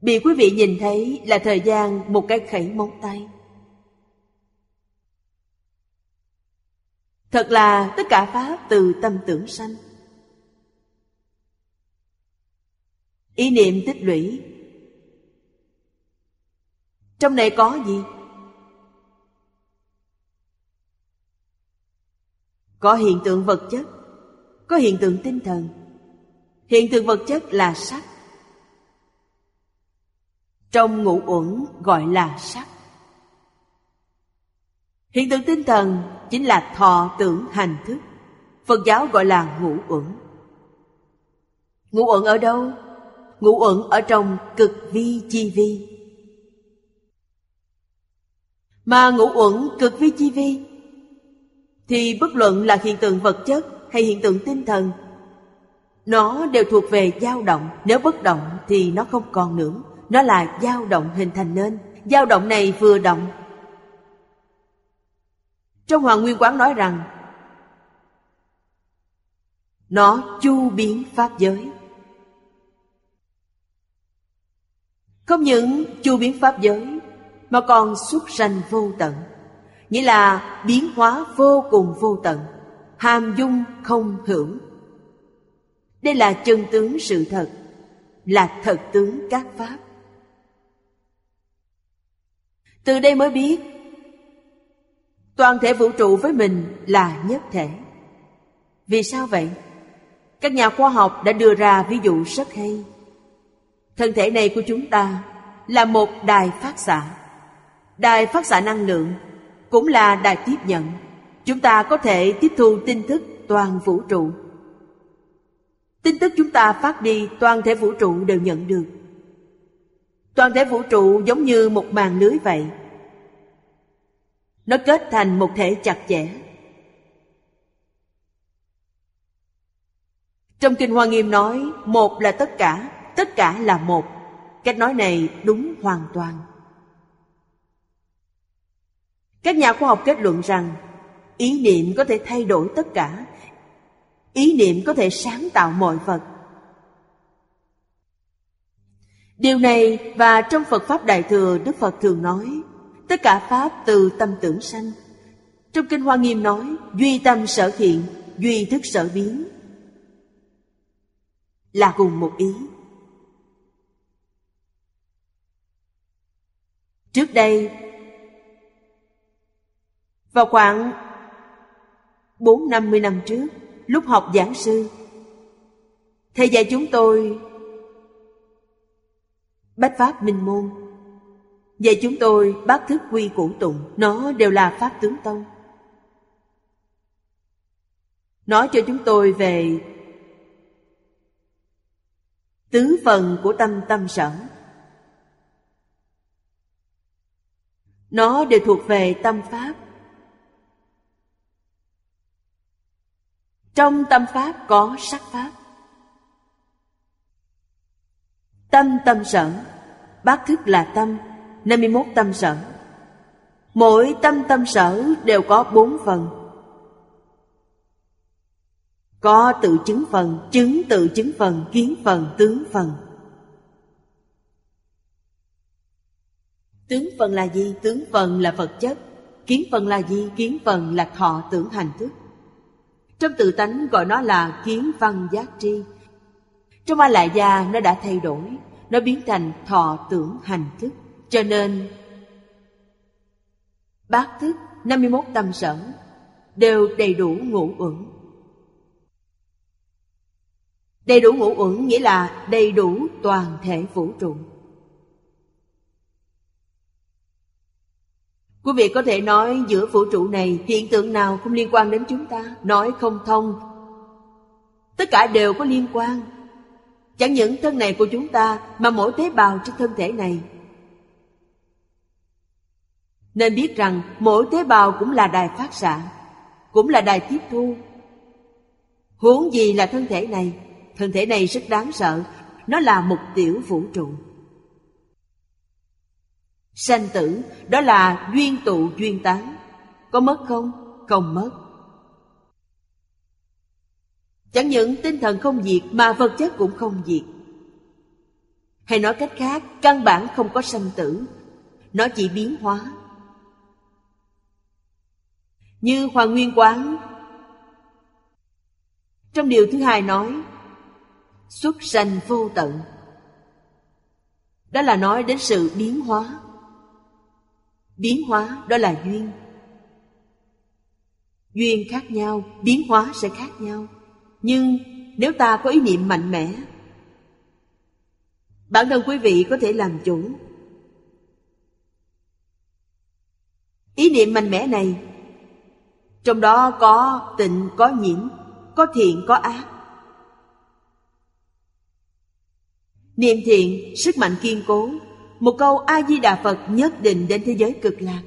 S1: Bị quý vị nhìn thấy là thời gian một cái khẩy móng tay. Thật là tất cả Pháp từ tâm tưởng sanh. Ý niệm tích lũy. Trong này có gì? Có hiện tượng vật chất, Có hiện tượng tinh thần. Hiện tượng vật chất là sắc. Trong ngũ uẩn gọi là sắc. Hiện tượng tinh thần chính là thọ tưởng hành thức. Phật giáo gọi là ngũ uẩn. Ngũ uẩn ở đâu? Ngũ uẩn ở trong cực vi chi vi. Mà ngũ uẩn cực vi chi vi, thì bất luận là hiện tượng vật chất hay hiện tượng tinh thần, nó đều thuộc về dao động. Nếu bất động thì nó không còn nữa. Nó là dao động hình thành nên. Dao động này vừa động. Trong hoàng nguyên quán nói rằng, nó chu biến pháp giới. Không những chu biến pháp giới, Mà còn xuất sanh vô tận. Nghĩa là biến hóa vô cùng vô tận, Hàm dung không hưởng. Đây là chân tướng sự thật, Là thật tướng các pháp. Từ đây mới biết, Toàn thể vũ trụ với mình là nhất thể. Vì sao vậy? Các nhà khoa học đã đưa ra ví dụ rất hay. Thân thể này của chúng ta là một đài phát xạ. Đài phát xạ năng lượng cũng là đài tiếp nhận. Chúng ta có thể tiếp thu tin tức toàn vũ trụ. Tin tức chúng ta phát đi toàn thể vũ trụ đều nhận được. Toàn thể vũ trụ giống như một màn lưới vậy. Nó kết thành một thể chặt chẽ. Trong Kinh Hoa Nghiêm nói, một là tất cả, tất cả là một. Cách nói này đúng hoàn toàn. Các nhà khoa học kết luận rằng ý niệm có thể thay đổi tất cả, ý niệm có thể sáng tạo mọi vật. Điều này và trong Phật Pháp Đại Thừa Đức Phật thường nói Tất cả Pháp từ tâm tưởng sanh Trong Kinh Hoa Nghiêm nói Duy tâm sở hiện, duy thức sở biến Là cùng một ý Trước đây, Vào khoảng bốn năm mươi năm trước, Lúc học giảng sư, Thầy dạy chúng tôi Bách Pháp Minh Môn, Dạy chúng tôi bác thức quy củ tụng. Nó đều là Pháp tướng Tông. Nói cho chúng tôi về Tứ phần của tâm tâm sở. Nó đều thuộc về tâm Pháp. Trong tâm Pháp có sắc Pháp. Tâm tâm sở Bát thức là tâm 51 tâm sở Mỗi tâm tâm sở đều có bốn phần. Có tự chứng phần, chứng tự chứng phần, kiến phần, tướng phần. Tướng phần là gì? Tướng phần là vật chất, Kiến phần là gì? Kiến phần là thọ tưởng hành thức Trong tự tánh gọi nó là kiến văn giác tri Trong A Lại Gia, nó đã thay đổi, nó biến thành thọ tưởng hành thức. Cho nên, bát thức 51 tâm sở, đều đầy đủ ngũ uẩn. Đầy đủ ngũ uẩn nghĩa là đầy đủ toàn thể vũ trụ. Quý vị có thể nói giữa vũ trụ này hiện tượng nào không liên quan đến chúng ta, nói không thông. Tất cả đều có liên quan. Chẳng những thân này của chúng ta Mà mỗi tế bào trên thân thể này. Nên biết rằng mỗi tế bào cũng là đài phát xạ Cũng là đài tiếp thu. Huống gì là thân thể này? Thân thể này rất đáng sợ Nó là một tiểu vũ trụ. Sanh tử Đó là duyên tụ duyên tán Có mất không? Không mất Chẳng những tinh thần không diệt mà vật chất cũng không diệt. Hay nói cách khác, căn bản không có sanh tử, nó chỉ biến hóa. Như Hoàng Nguyên Quán Trong điều thứ hai nói Xuất sanh vô tận Đó là nói đến sự biến hóa Biến hóa đó là duyên. Duyên khác nhau, biến hóa sẽ khác nhau. Nhưng nếu ta có ý niệm mạnh mẽ Bản thân quý vị có thể làm chủ. Ý niệm mạnh mẽ này Trong đó có tịnh, có nhiễm Có thiện, có ác. Niệm thiện, sức mạnh kiên cố. Một câu A-di-đà Phật nhất định đến thế giới cực lạc.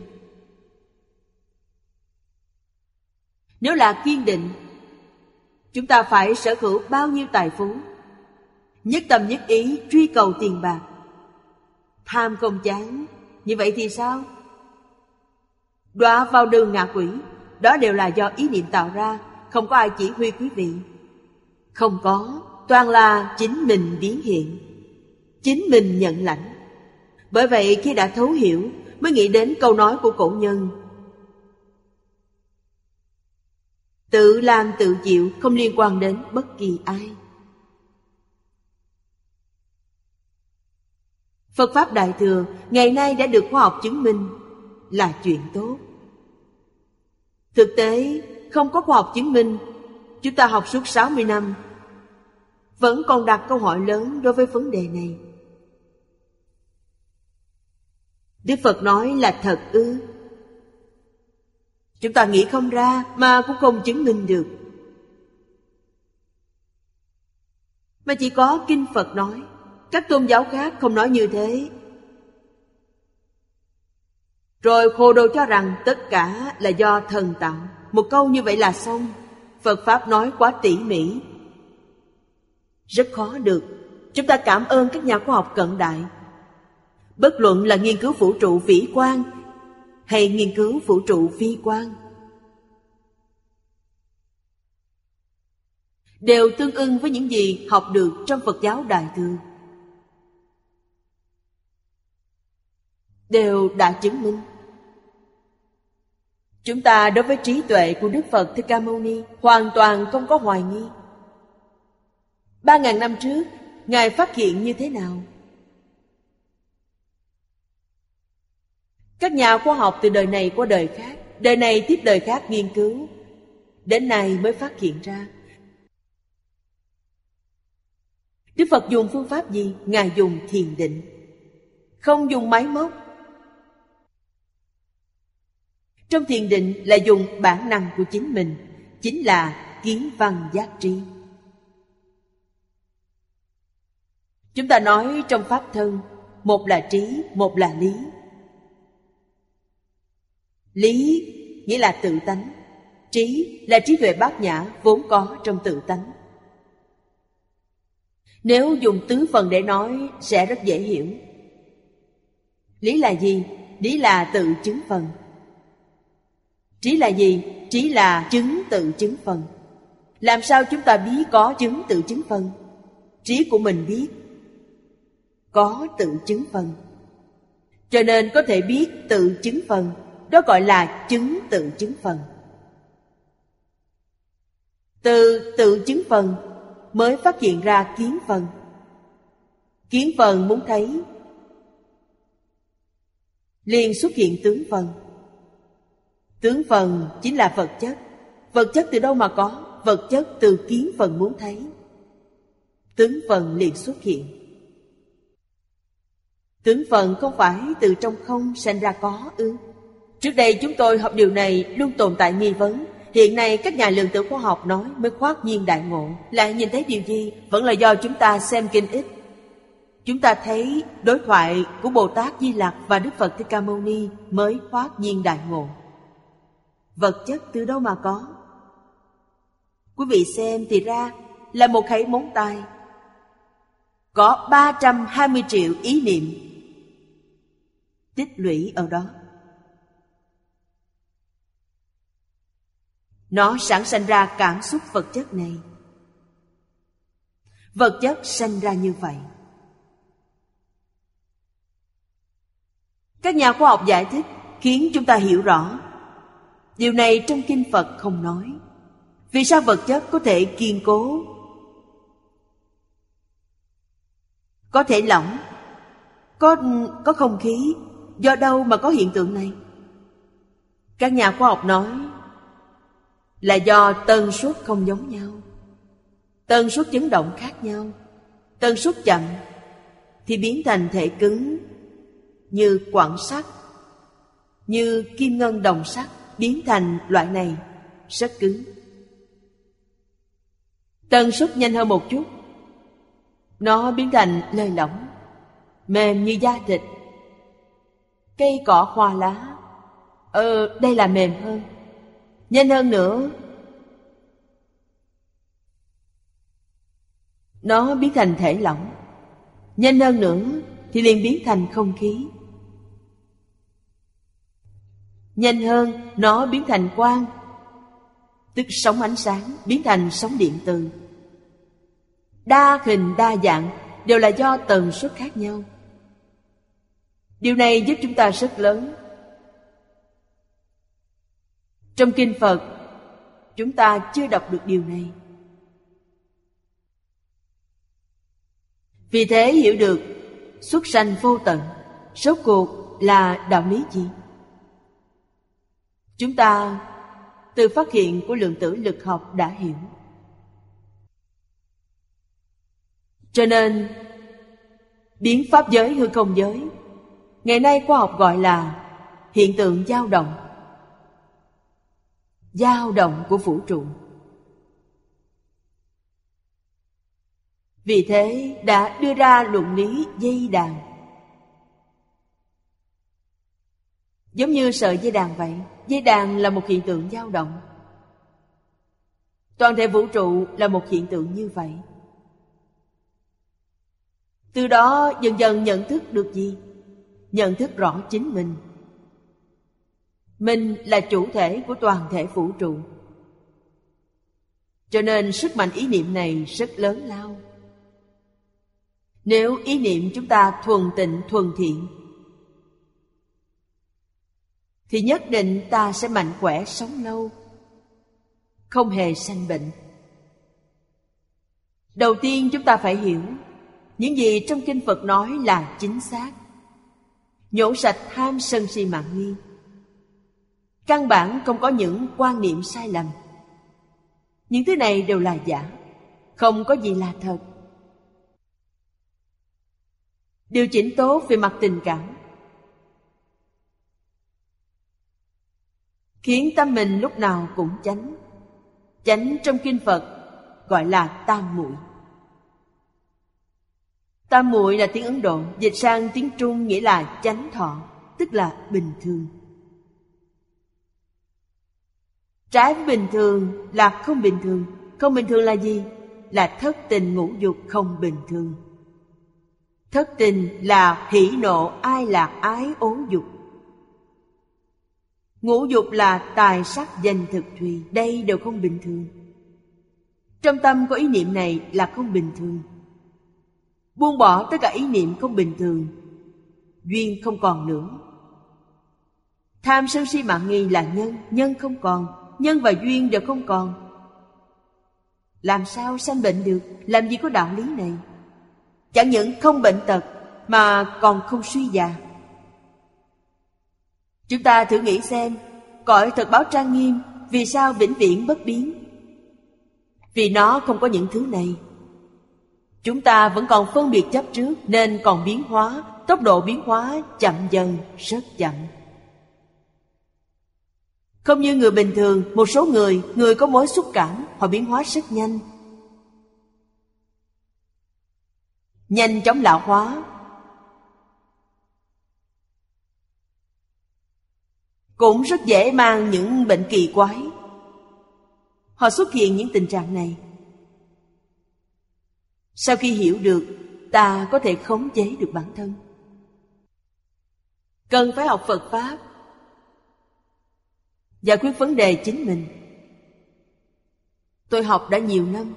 S1: Nếu là kiên định, Chúng ta phải sở hữu bao nhiêu tài phú, Nhất tâm nhất ý truy cầu tiền bạc, Tham không chán, Như vậy thì sao? Đọa vào đường ngạ quỷ, Đó đều là do ý niệm tạo ra, Không có ai chỉ huy quý vị. Không có, Toàn là chính mình biến hiện, Chính mình nhận lãnh. Bởi vậy khi đã thấu hiểu Mới nghĩ đến câu nói của cổ nhân Tự làm tự chịu không liên quan đến bất kỳ ai Phật Pháp Đại Thừa ngày nay đã được khoa học chứng minh là chuyện tốt. Thực tế, không có khoa học chứng minh, chúng ta học suốt 60 năm, vẫn còn đặt câu hỏi lớn đối với vấn đề này. Đức Phật nói là thật ư? Chúng ta nghĩ không ra mà cũng không chứng minh được. Mà chỉ có Kinh Phật nói, các tôn giáo khác không nói như thế. Rồi khô đồ cho rằng tất cả là do thần tạo. Một câu như vậy là xong. Phật Pháp nói quá tỉ mỉ. Rất khó được. Chúng ta cảm ơn các nhà khoa học cận đại. Bất luận là nghiên cứu vũ trụ vĩ quan hay nghiên cứu vũ trụ vi quan đều tương ưng với những gì học được trong Phật giáo Đại Thừa. Đều đã chứng minh. Chúng ta đối với trí tuệ của Đức Phật Thích Ca Mâu Ni hoàn toàn không có hoài nghi. Ba ngàn năm trước, Ngài phát hiện như thế nào? Các nhà khoa học từ đời này qua đời khác, đời này tiếp đời khác nghiên cứu, đến nay mới phát hiện ra. Đức Phật dùng phương pháp gì? Ngài dùng thiền định. Không dùng máy móc. Trong thiền định là dùng bản năng của chính mình Chính là kiến văn giác trí. Chúng ta nói trong Pháp thân Một là trí, một là lý. Lý nghĩa là tự tánh Trí là trí tuệ bát nhã vốn có trong tự tánh nếu dùng tứ phần để nói sẽ rất dễ hiểu. Lý là gì? Lý là tự chứng phần. Trí là gì? Trí là chứng tự chứng phần. Làm sao chúng ta biết có chứng tự chứng phần? Trí của mình biết có tự chứng phần. Cho nên có thể biết tự chứng phần, đó gọi là chứng tự chứng phần. Từ tự chứng phần mới phát hiện ra kiến phần. Kiến phần muốn thấy. Liền xuất hiện tướng phần. Tướng phần chính là vật chất. Vật chất từ đâu mà có? Vật chất từ kiến phần muốn thấy. Tướng phần liền xuất hiện. Tướng phần không phải từ trong không sanh ra có ư? Trước đây chúng tôi học điều này luôn tồn tại nghi vấn Hiện nay các nhà lượng tử khoa học nói mới khoát nhiên đại ngộ Lại nhìn thấy điều gì Vẫn là do chúng ta xem kinh ít Chúng ta thấy đối thoại của Bồ Tát Di Lặc và Đức Phật Thích Ca Mâu Ni mới khoát nhiên đại ngộ. Vật chất từ đâu mà có? Quý vị xem thì ra là một khẩy móng tay. Có 320 triệu ý niệm tích lũy ở đó. Nó sản sinh ra cảm xúc vật chất này. Vật chất sanh ra như vậy. Các nhà khoa học giải thích khiến chúng ta hiểu rõ. Điều này trong kinh Phật không nói. Vì sao vật chất có thể kiên cố? Có thể lỏng, có có không khí, do đâu mà có hiện tượng này? Các nhà khoa học nói là do tần suất không giống nhau. Tần suất chấn động khác nhau. Tần suất chậm thì biến thành thể cứng như quặng sắt, như kim ngân đồng sắt biến thành loại này rất cứng. Tần suất nhanh hơn một chút, nó biến thành lơi lỏng, mềm như da thịt. Cây cỏ hoa lá, ờ, đây là mềm hơn. Nhanh hơn nữa, nó biến thành thể lỏng. Nhanh hơn nữa thì liền biến thành không khí. Nhanh hơn, nó biến thành quang. Tức sóng ánh sáng biến thành sóng điện từ. Đa hình đa dạng đều là do tần suất khác nhau. Điều này giúp chúng ta rất lớn. Trong Kinh Phật Chúng ta chưa đọc được điều này Vì thế hiểu được Xuất sanh vô tận Rốt cuộc là đạo lý gì? Chúng ta từ phát hiện của lượng tử lực học đã hiểu. Cho nên, biến pháp giới hư không giới, ngày nay khoa học gọi là hiện tượng dao động dao động của vũ trụ. Vì thế đã đưa ra luận lý dây đàn Giống như sợi dây đàn vậy, Dây đàn là một hiện tượng dao động Toàn thể vũ trụ là một hiện tượng như vậy Từ đó dần dần nhận thức được gì? Nhận thức rõ chính mình mình là chủ thể của toàn thể vũ trụ. Cho nên sức mạnh ý niệm này rất lớn lao. Nếu ý niệm chúng ta thuần tịnh, thuần thiện, thì nhất định ta sẽ mạnh khỏe sống lâu, không hề sanh bệnh. Đầu tiên chúng ta phải hiểu, những gì trong kinh phật nói là chính xác. Nhổ sạch tham sân si mạng nghi căn bản không có những quan niệm sai lầm. Những thứ này đều là giả, không có gì là thật. Điều chỉnh tốt về mặt tình cảm. Khiến tâm mình lúc nào cũng chánh. Chánh trong kinh phật gọi là tam muội. Tam muội là tiếng ấn độ, dịch sang tiếng trung nghĩa là chánh thọ, tức là bình thường. Trái với bình thường là không bình thường. Không bình thường là gì? Là thất tình ngũ dục không bình thường. Thất tình là hỷ nộ, ai lạc ái ố dục. Ngũ dục là tài sắc danh thực thùy, Đây đều không bình thường. Trong tâm có ý niệm này là không bình thường. Buông bỏ tất cả ý niệm không bình thường, Duyên không còn nữa. Tham sân si mạng nghi là nhân Nhân không còn. Nhân và duyên đều không còn Làm sao sanh bệnh được Làm gì có đạo lý này Chẳng những không bệnh tật Mà còn không suy già Chúng ta thử nghĩ xem, cõi thật báo trang nghiêm vì sao vĩnh viễn bất biến? Vì nó không có những thứ này. Chúng ta vẫn còn phân biệt chấp trước nên còn biến hóa, tốc độ biến hóa chậm dần, rất chậm. Không như người bình thường, một số người, người có mối xúc cảm, họ biến hóa rất nhanh. Nhanh chóng lão hóa, cũng rất dễ mang những bệnh kỳ quái. Họ xuất hiện những tình trạng này. Sau khi hiểu được ta có thể khống chế được bản thân. Cần phải học phật pháp giải quyết vấn đề chính mình. Tôi học đã nhiều năm.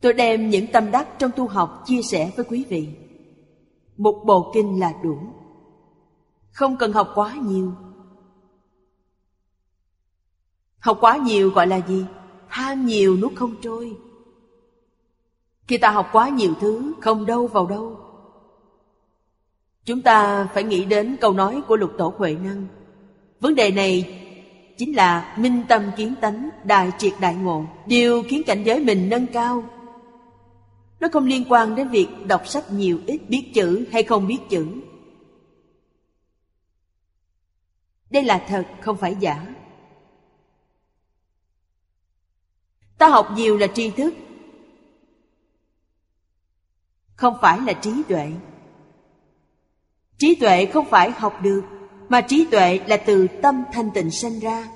S1: Tôi đem những tâm đắc trong tu học chia sẻ với quý vị. Một bộ kinh là đủ. Không cần học quá nhiều. Học quá nhiều gọi là gì? Ham nhiều nuốt không trôi. Khi ta học quá nhiều thứ, Không đâu vào đâu. Chúng ta phải nghĩ đến câu nói của lục tổ Huệ Năng Vấn đề này chính là minh tâm kiến tánh, đại triệt đại ngộ Điều khiến cảnh giới mình nâng cao. Nó không liên quan đến việc đọc sách nhiều ít, biết chữ hay không biết chữ. Đây là thật không phải giả. Ta học nhiều là tri thức Không phải là trí tuệ. Trí tuệ không phải học được, Mà trí tuệ là từ tâm thanh tịnh sinh ra.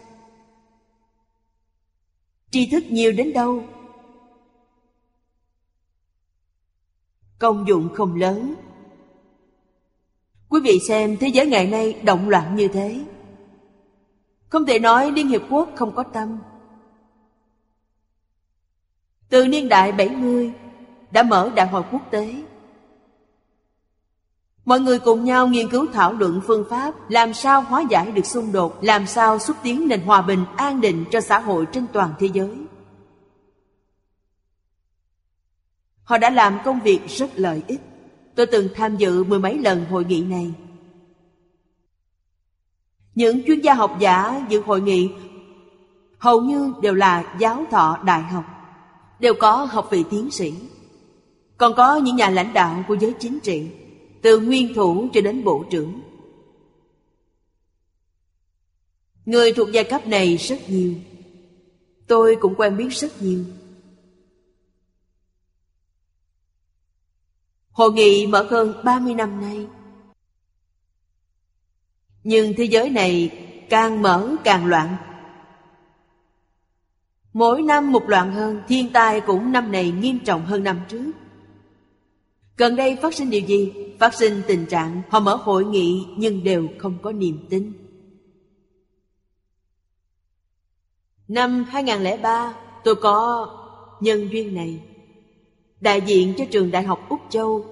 S1: Tri thức nhiều đến đâu? Công dụng không lớn. Quý vị xem thế giới ngày nay động loạn như thế. Không thể nói Liên Hiệp Quốc không có tâm. Từ niên đại 70 Đã mở đại hội quốc tế. Mọi người cùng nhau nghiên cứu thảo luận phương pháp Làm sao hóa giải được xung đột Làm sao xúc tiến nền hòa bình an định cho xã hội trên toàn thế giới. Họ đã làm công việc rất lợi ích. Tôi từng tham dự mười mấy lần hội nghị này. Những chuyên gia học giả dự hội nghị hầu như đều là giáo thọ đại học, đều có học vị tiến sĩ. Còn có những nhà lãnh đạo của giới chính trị, từ nguyên thủ cho đến bộ trưởng. Người thuộc giai cấp này rất nhiều. Tôi cũng quen biết rất nhiều. Hội nghị mở hơn 30 năm nay Nhưng thế giới này càng mở càng loạn Mỗi năm một loạn hơn, Thiên tai cũng năm này nghiêm trọng hơn năm trước Gần đây phát sinh điều gì? Phát sinh tình trạng họ mở hội nghị nhưng đều không có niềm tin. Năm 2003 tôi có nhân duyên này Đại diện cho trường Đại học Úc Châu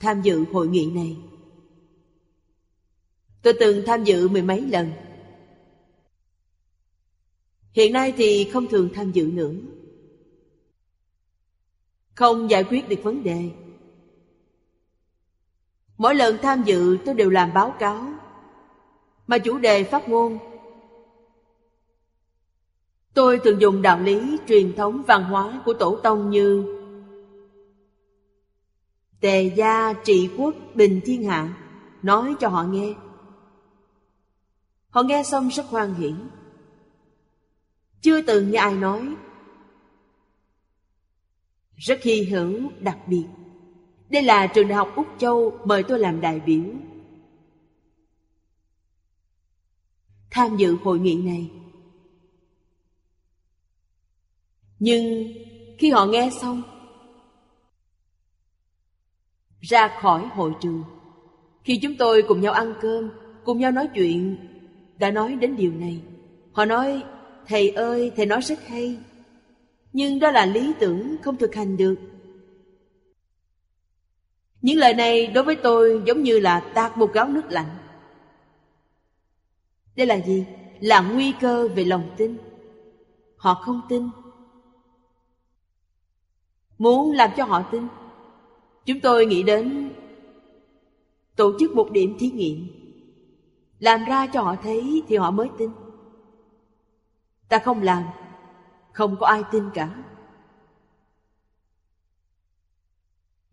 S1: Tham dự hội nghị này Tôi từng tham dự mười mấy lần Hiện nay thì không thường tham dự nữa không giải quyết được vấn đề. Mỗi lần tham dự tôi đều làm báo cáo. Mà chủ đề phát ngôn Tôi thường dùng đạo lý truyền thống văn hóa của Tổ Tông như Tề gia trị quốc bình thiên hạ Nói cho họ nghe. Họ nghe xong rất hoan hỉ, Chưa từng nghe ai nói rất hy hữu đặc biệt. Đây là trường đại học Úc Châu Mời tôi làm đại biểu. Tham dự hội nghị này. Nhưng khi họ nghe xong, Ra khỏi hội trường, Khi chúng tôi cùng nhau ăn cơm, Cùng nhau nói chuyện, Đã nói đến điều này. Họ nói, Thầy ơi, thầy nói rất hay. Nhưng đó là lý tưởng không thực hành được. Những lời này đối với tôi giống như là tạt một gáo nước lạnh. Đây là gì? Là nguy cơ về lòng tin. Họ không tin. Muốn làm cho họ tin, Chúng tôi nghĩ đến Tổ chức một điểm thí nghiệm. Làm ra cho họ thấy thì họ mới tin. Ta không làm. Không có ai tin cả.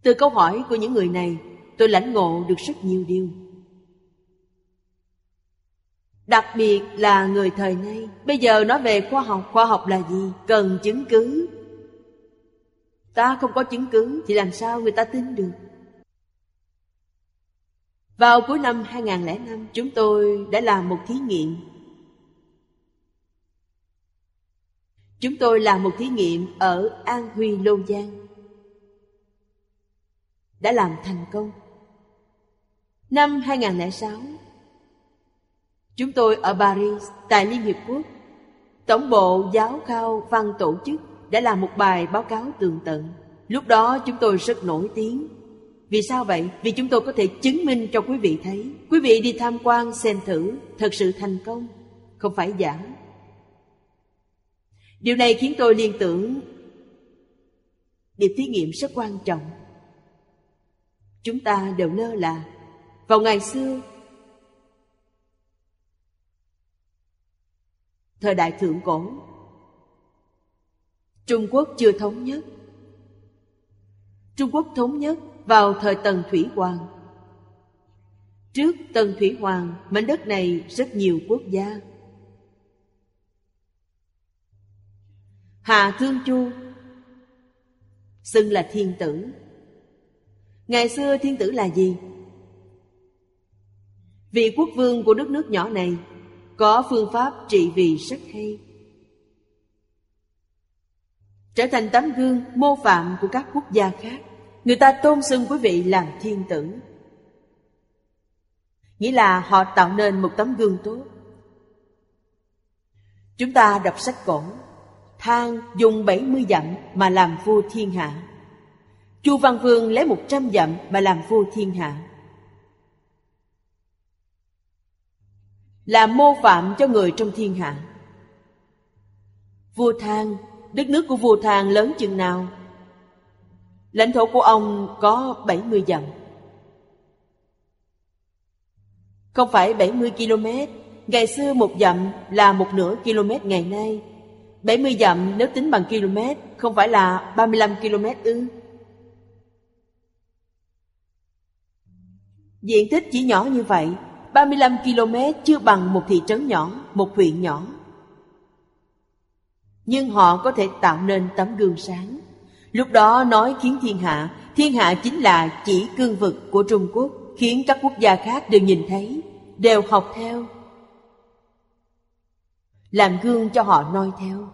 S1: Từ câu hỏi của những người này, Tôi lãnh ngộ được rất nhiều điều. Đặc biệt là người thời nay, Bây giờ nói về khoa học Khoa học là gì? Cần chứng cứ. Ta không có chứng cứ, thì làm sao người ta tin được? Vào cuối năm 2005 Chúng tôi đã làm một thí nghiệm. Chúng tôi làm một thí nghiệm ở An Huy Lô Giang Đã làm thành công Năm 2006 Chúng tôi ở Paris tại Liên Hiệp Quốc Tổng bộ Giáo khao văn tổ chức đã làm một bài báo cáo tường tận. Lúc đó chúng tôi rất nổi tiếng. Vì sao vậy? Vì chúng tôi có thể chứng minh cho quý vị thấy. Quý vị đi tham quan xem thử, thật sự thành công, không phải giả. Điều này khiến tôi liên tưởng Điểm thí nghiệm rất quan trọng. Chúng ta đều lơ là Vào ngày xưa Thời đại thượng cổ Trung Quốc chưa thống nhất. Trung Quốc thống nhất vào thời Tần Thủy Hoàng. Trước Tần Thủy Hoàng, mảnh đất này rất nhiều quốc gia. Hà Thương Chu Xưng là thiên tử Ngày xưa thiên tử là gì? Vị quốc vương của đất nước nhỏ này Có phương pháp trị vì rất hay trở thành tấm gương mô phạm của các quốc gia khác. Người ta tôn xưng quý vị làm thiên tử. Nghĩa là họ tạo nên một tấm gương tốt. Chúng ta đọc sách cổ, Thang dùng 70 dặm mà làm vua thiên hạ. Chu Văn Vương lấy 100 dặm mà làm vua thiên hạ. Là mô phạm cho người trong thiên hạ. Vua Thang Đất nước của vua Thang lớn chừng nào? Lãnh thổ của ông có 70 dặm. Không phải 70 km, ngày xưa một dặm là một nửa km ngày nay. 70 dặm nếu tính bằng km, không phải là 35 km ư? Diện tích chỉ nhỏ như vậy, 35 km chưa bằng một thị trấn nhỏ, một huyện nhỏ. Nhưng họ có thể tạo nên tấm gương sáng. Lúc đó nói khiến thiên hạ thiên hạ chính là chỉ cương vực của trung quốc khiến các quốc gia khác đều nhìn thấy đều học theo làm gương cho họ noi theo.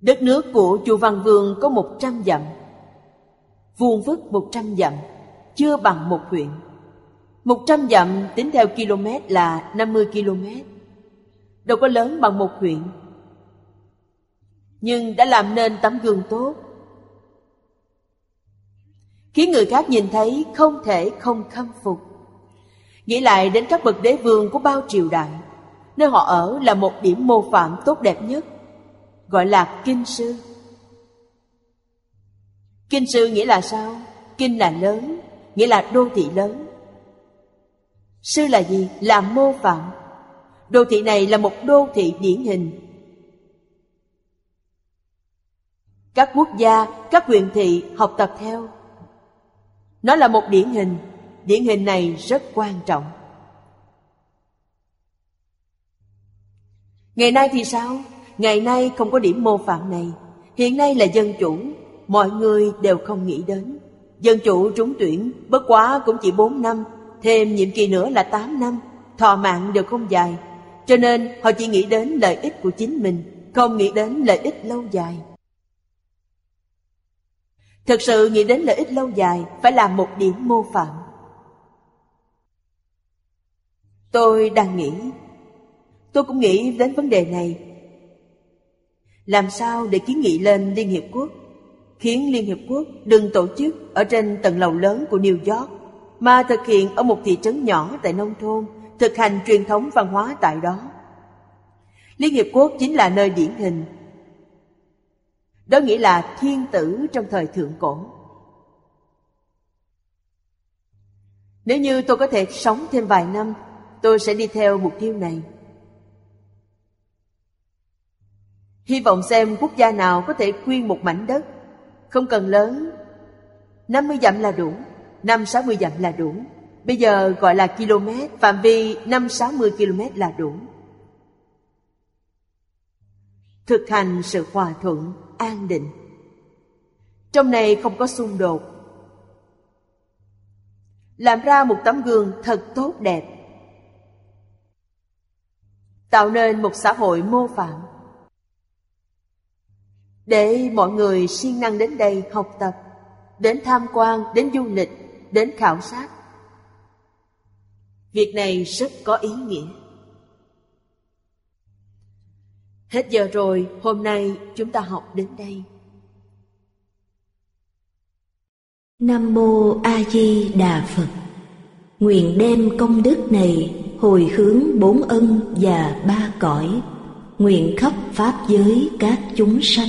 S1: Đất nước của chùa văn vương có một trăm dặm, vuông vức một trăm dặm, chưa bằng một huyện. Một trăm dặm tính theo km là 50 km, đâu có lớn bằng một huyện. Nhưng đã làm nên tấm gương tốt. Khiến người khác nhìn thấy không thể không khâm phục. Nghĩ lại đến các bậc đế vương của bao triều đại nơi họ ở là một điểm mô phạm tốt đẹp nhất, gọi là kinh sư. Kinh sư nghĩa là sao? Kinh là lớn, nghĩa là đô thị lớn. Sư là gì? Là mô phạm. Đô thị này là một đô thị điển hình. Các quốc gia, các quyền thị học tập theo. Nó là một điển hình. Điển hình này rất quan trọng. Ngày nay thì sao? Ngày nay không có điểm mô phạm này. Hiện nay là dân chủ. Mọi người đều không nghĩ đến. Dân chủ trúng tuyển bất quá cũng chỉ 4 năm. Thêm nhiệm kỳ nữa là 8 năm. Thọ mạng đều không dài. Cho nên họ chỉ nghĩ đến lợi ích của chính mình không nghĩ đến lợi ích lâu dài. Thực sự nghĩ đến lợi ích lâu dài phải là một điểm mô phạm. Tôi đang nghĩ, tôi cũng nghĩ đến vấn đề này. Làm sao để kiến nghị lên Liên Hiệp Quốc, khiến Liên Hiệp Quốc đừng tổ chức ở trên tầng lầu lớn của New York, mà thực hiện ở một thị trấn nhỏ tại nông thôn, thực hành truyền thống văn hóa tại đó. Liên Hiệp Quốc chính là nơi điển hình đó nghĩa là thiên tử trong thời thượng cổ Nếu như tôi có thể sống thêm vài năm Tôi sẽ đi theo mục tiêu này Hy vọng xem quốc gia nào có thể quyên một mảnh đất. Không cần lớn. 50 dặm là đủ. 5-60 dặm là đủ. Bây giờ gọi là km, Phạm vi 5-60 km là đủ. Thực hành sự hòa thuận, an định. Trong này không có xung đột. Làm ra một tấm gương thật tốt đẹp. Tạo nên một xã hội mô phạm để mọi người siêng năng đến đây học tập đến tham quan đến du lịch đến khảo sát. Việc này rất có ý nghĩa. Hết giờ rồi, hôm nay chúng ta học đến đây.
S2: Nam Mô A Di Đà Phật. Nguyện đem công đức này hồi hướng bốn ân và ba cõi Nguyện khắp Pháp giới các chúng sanh.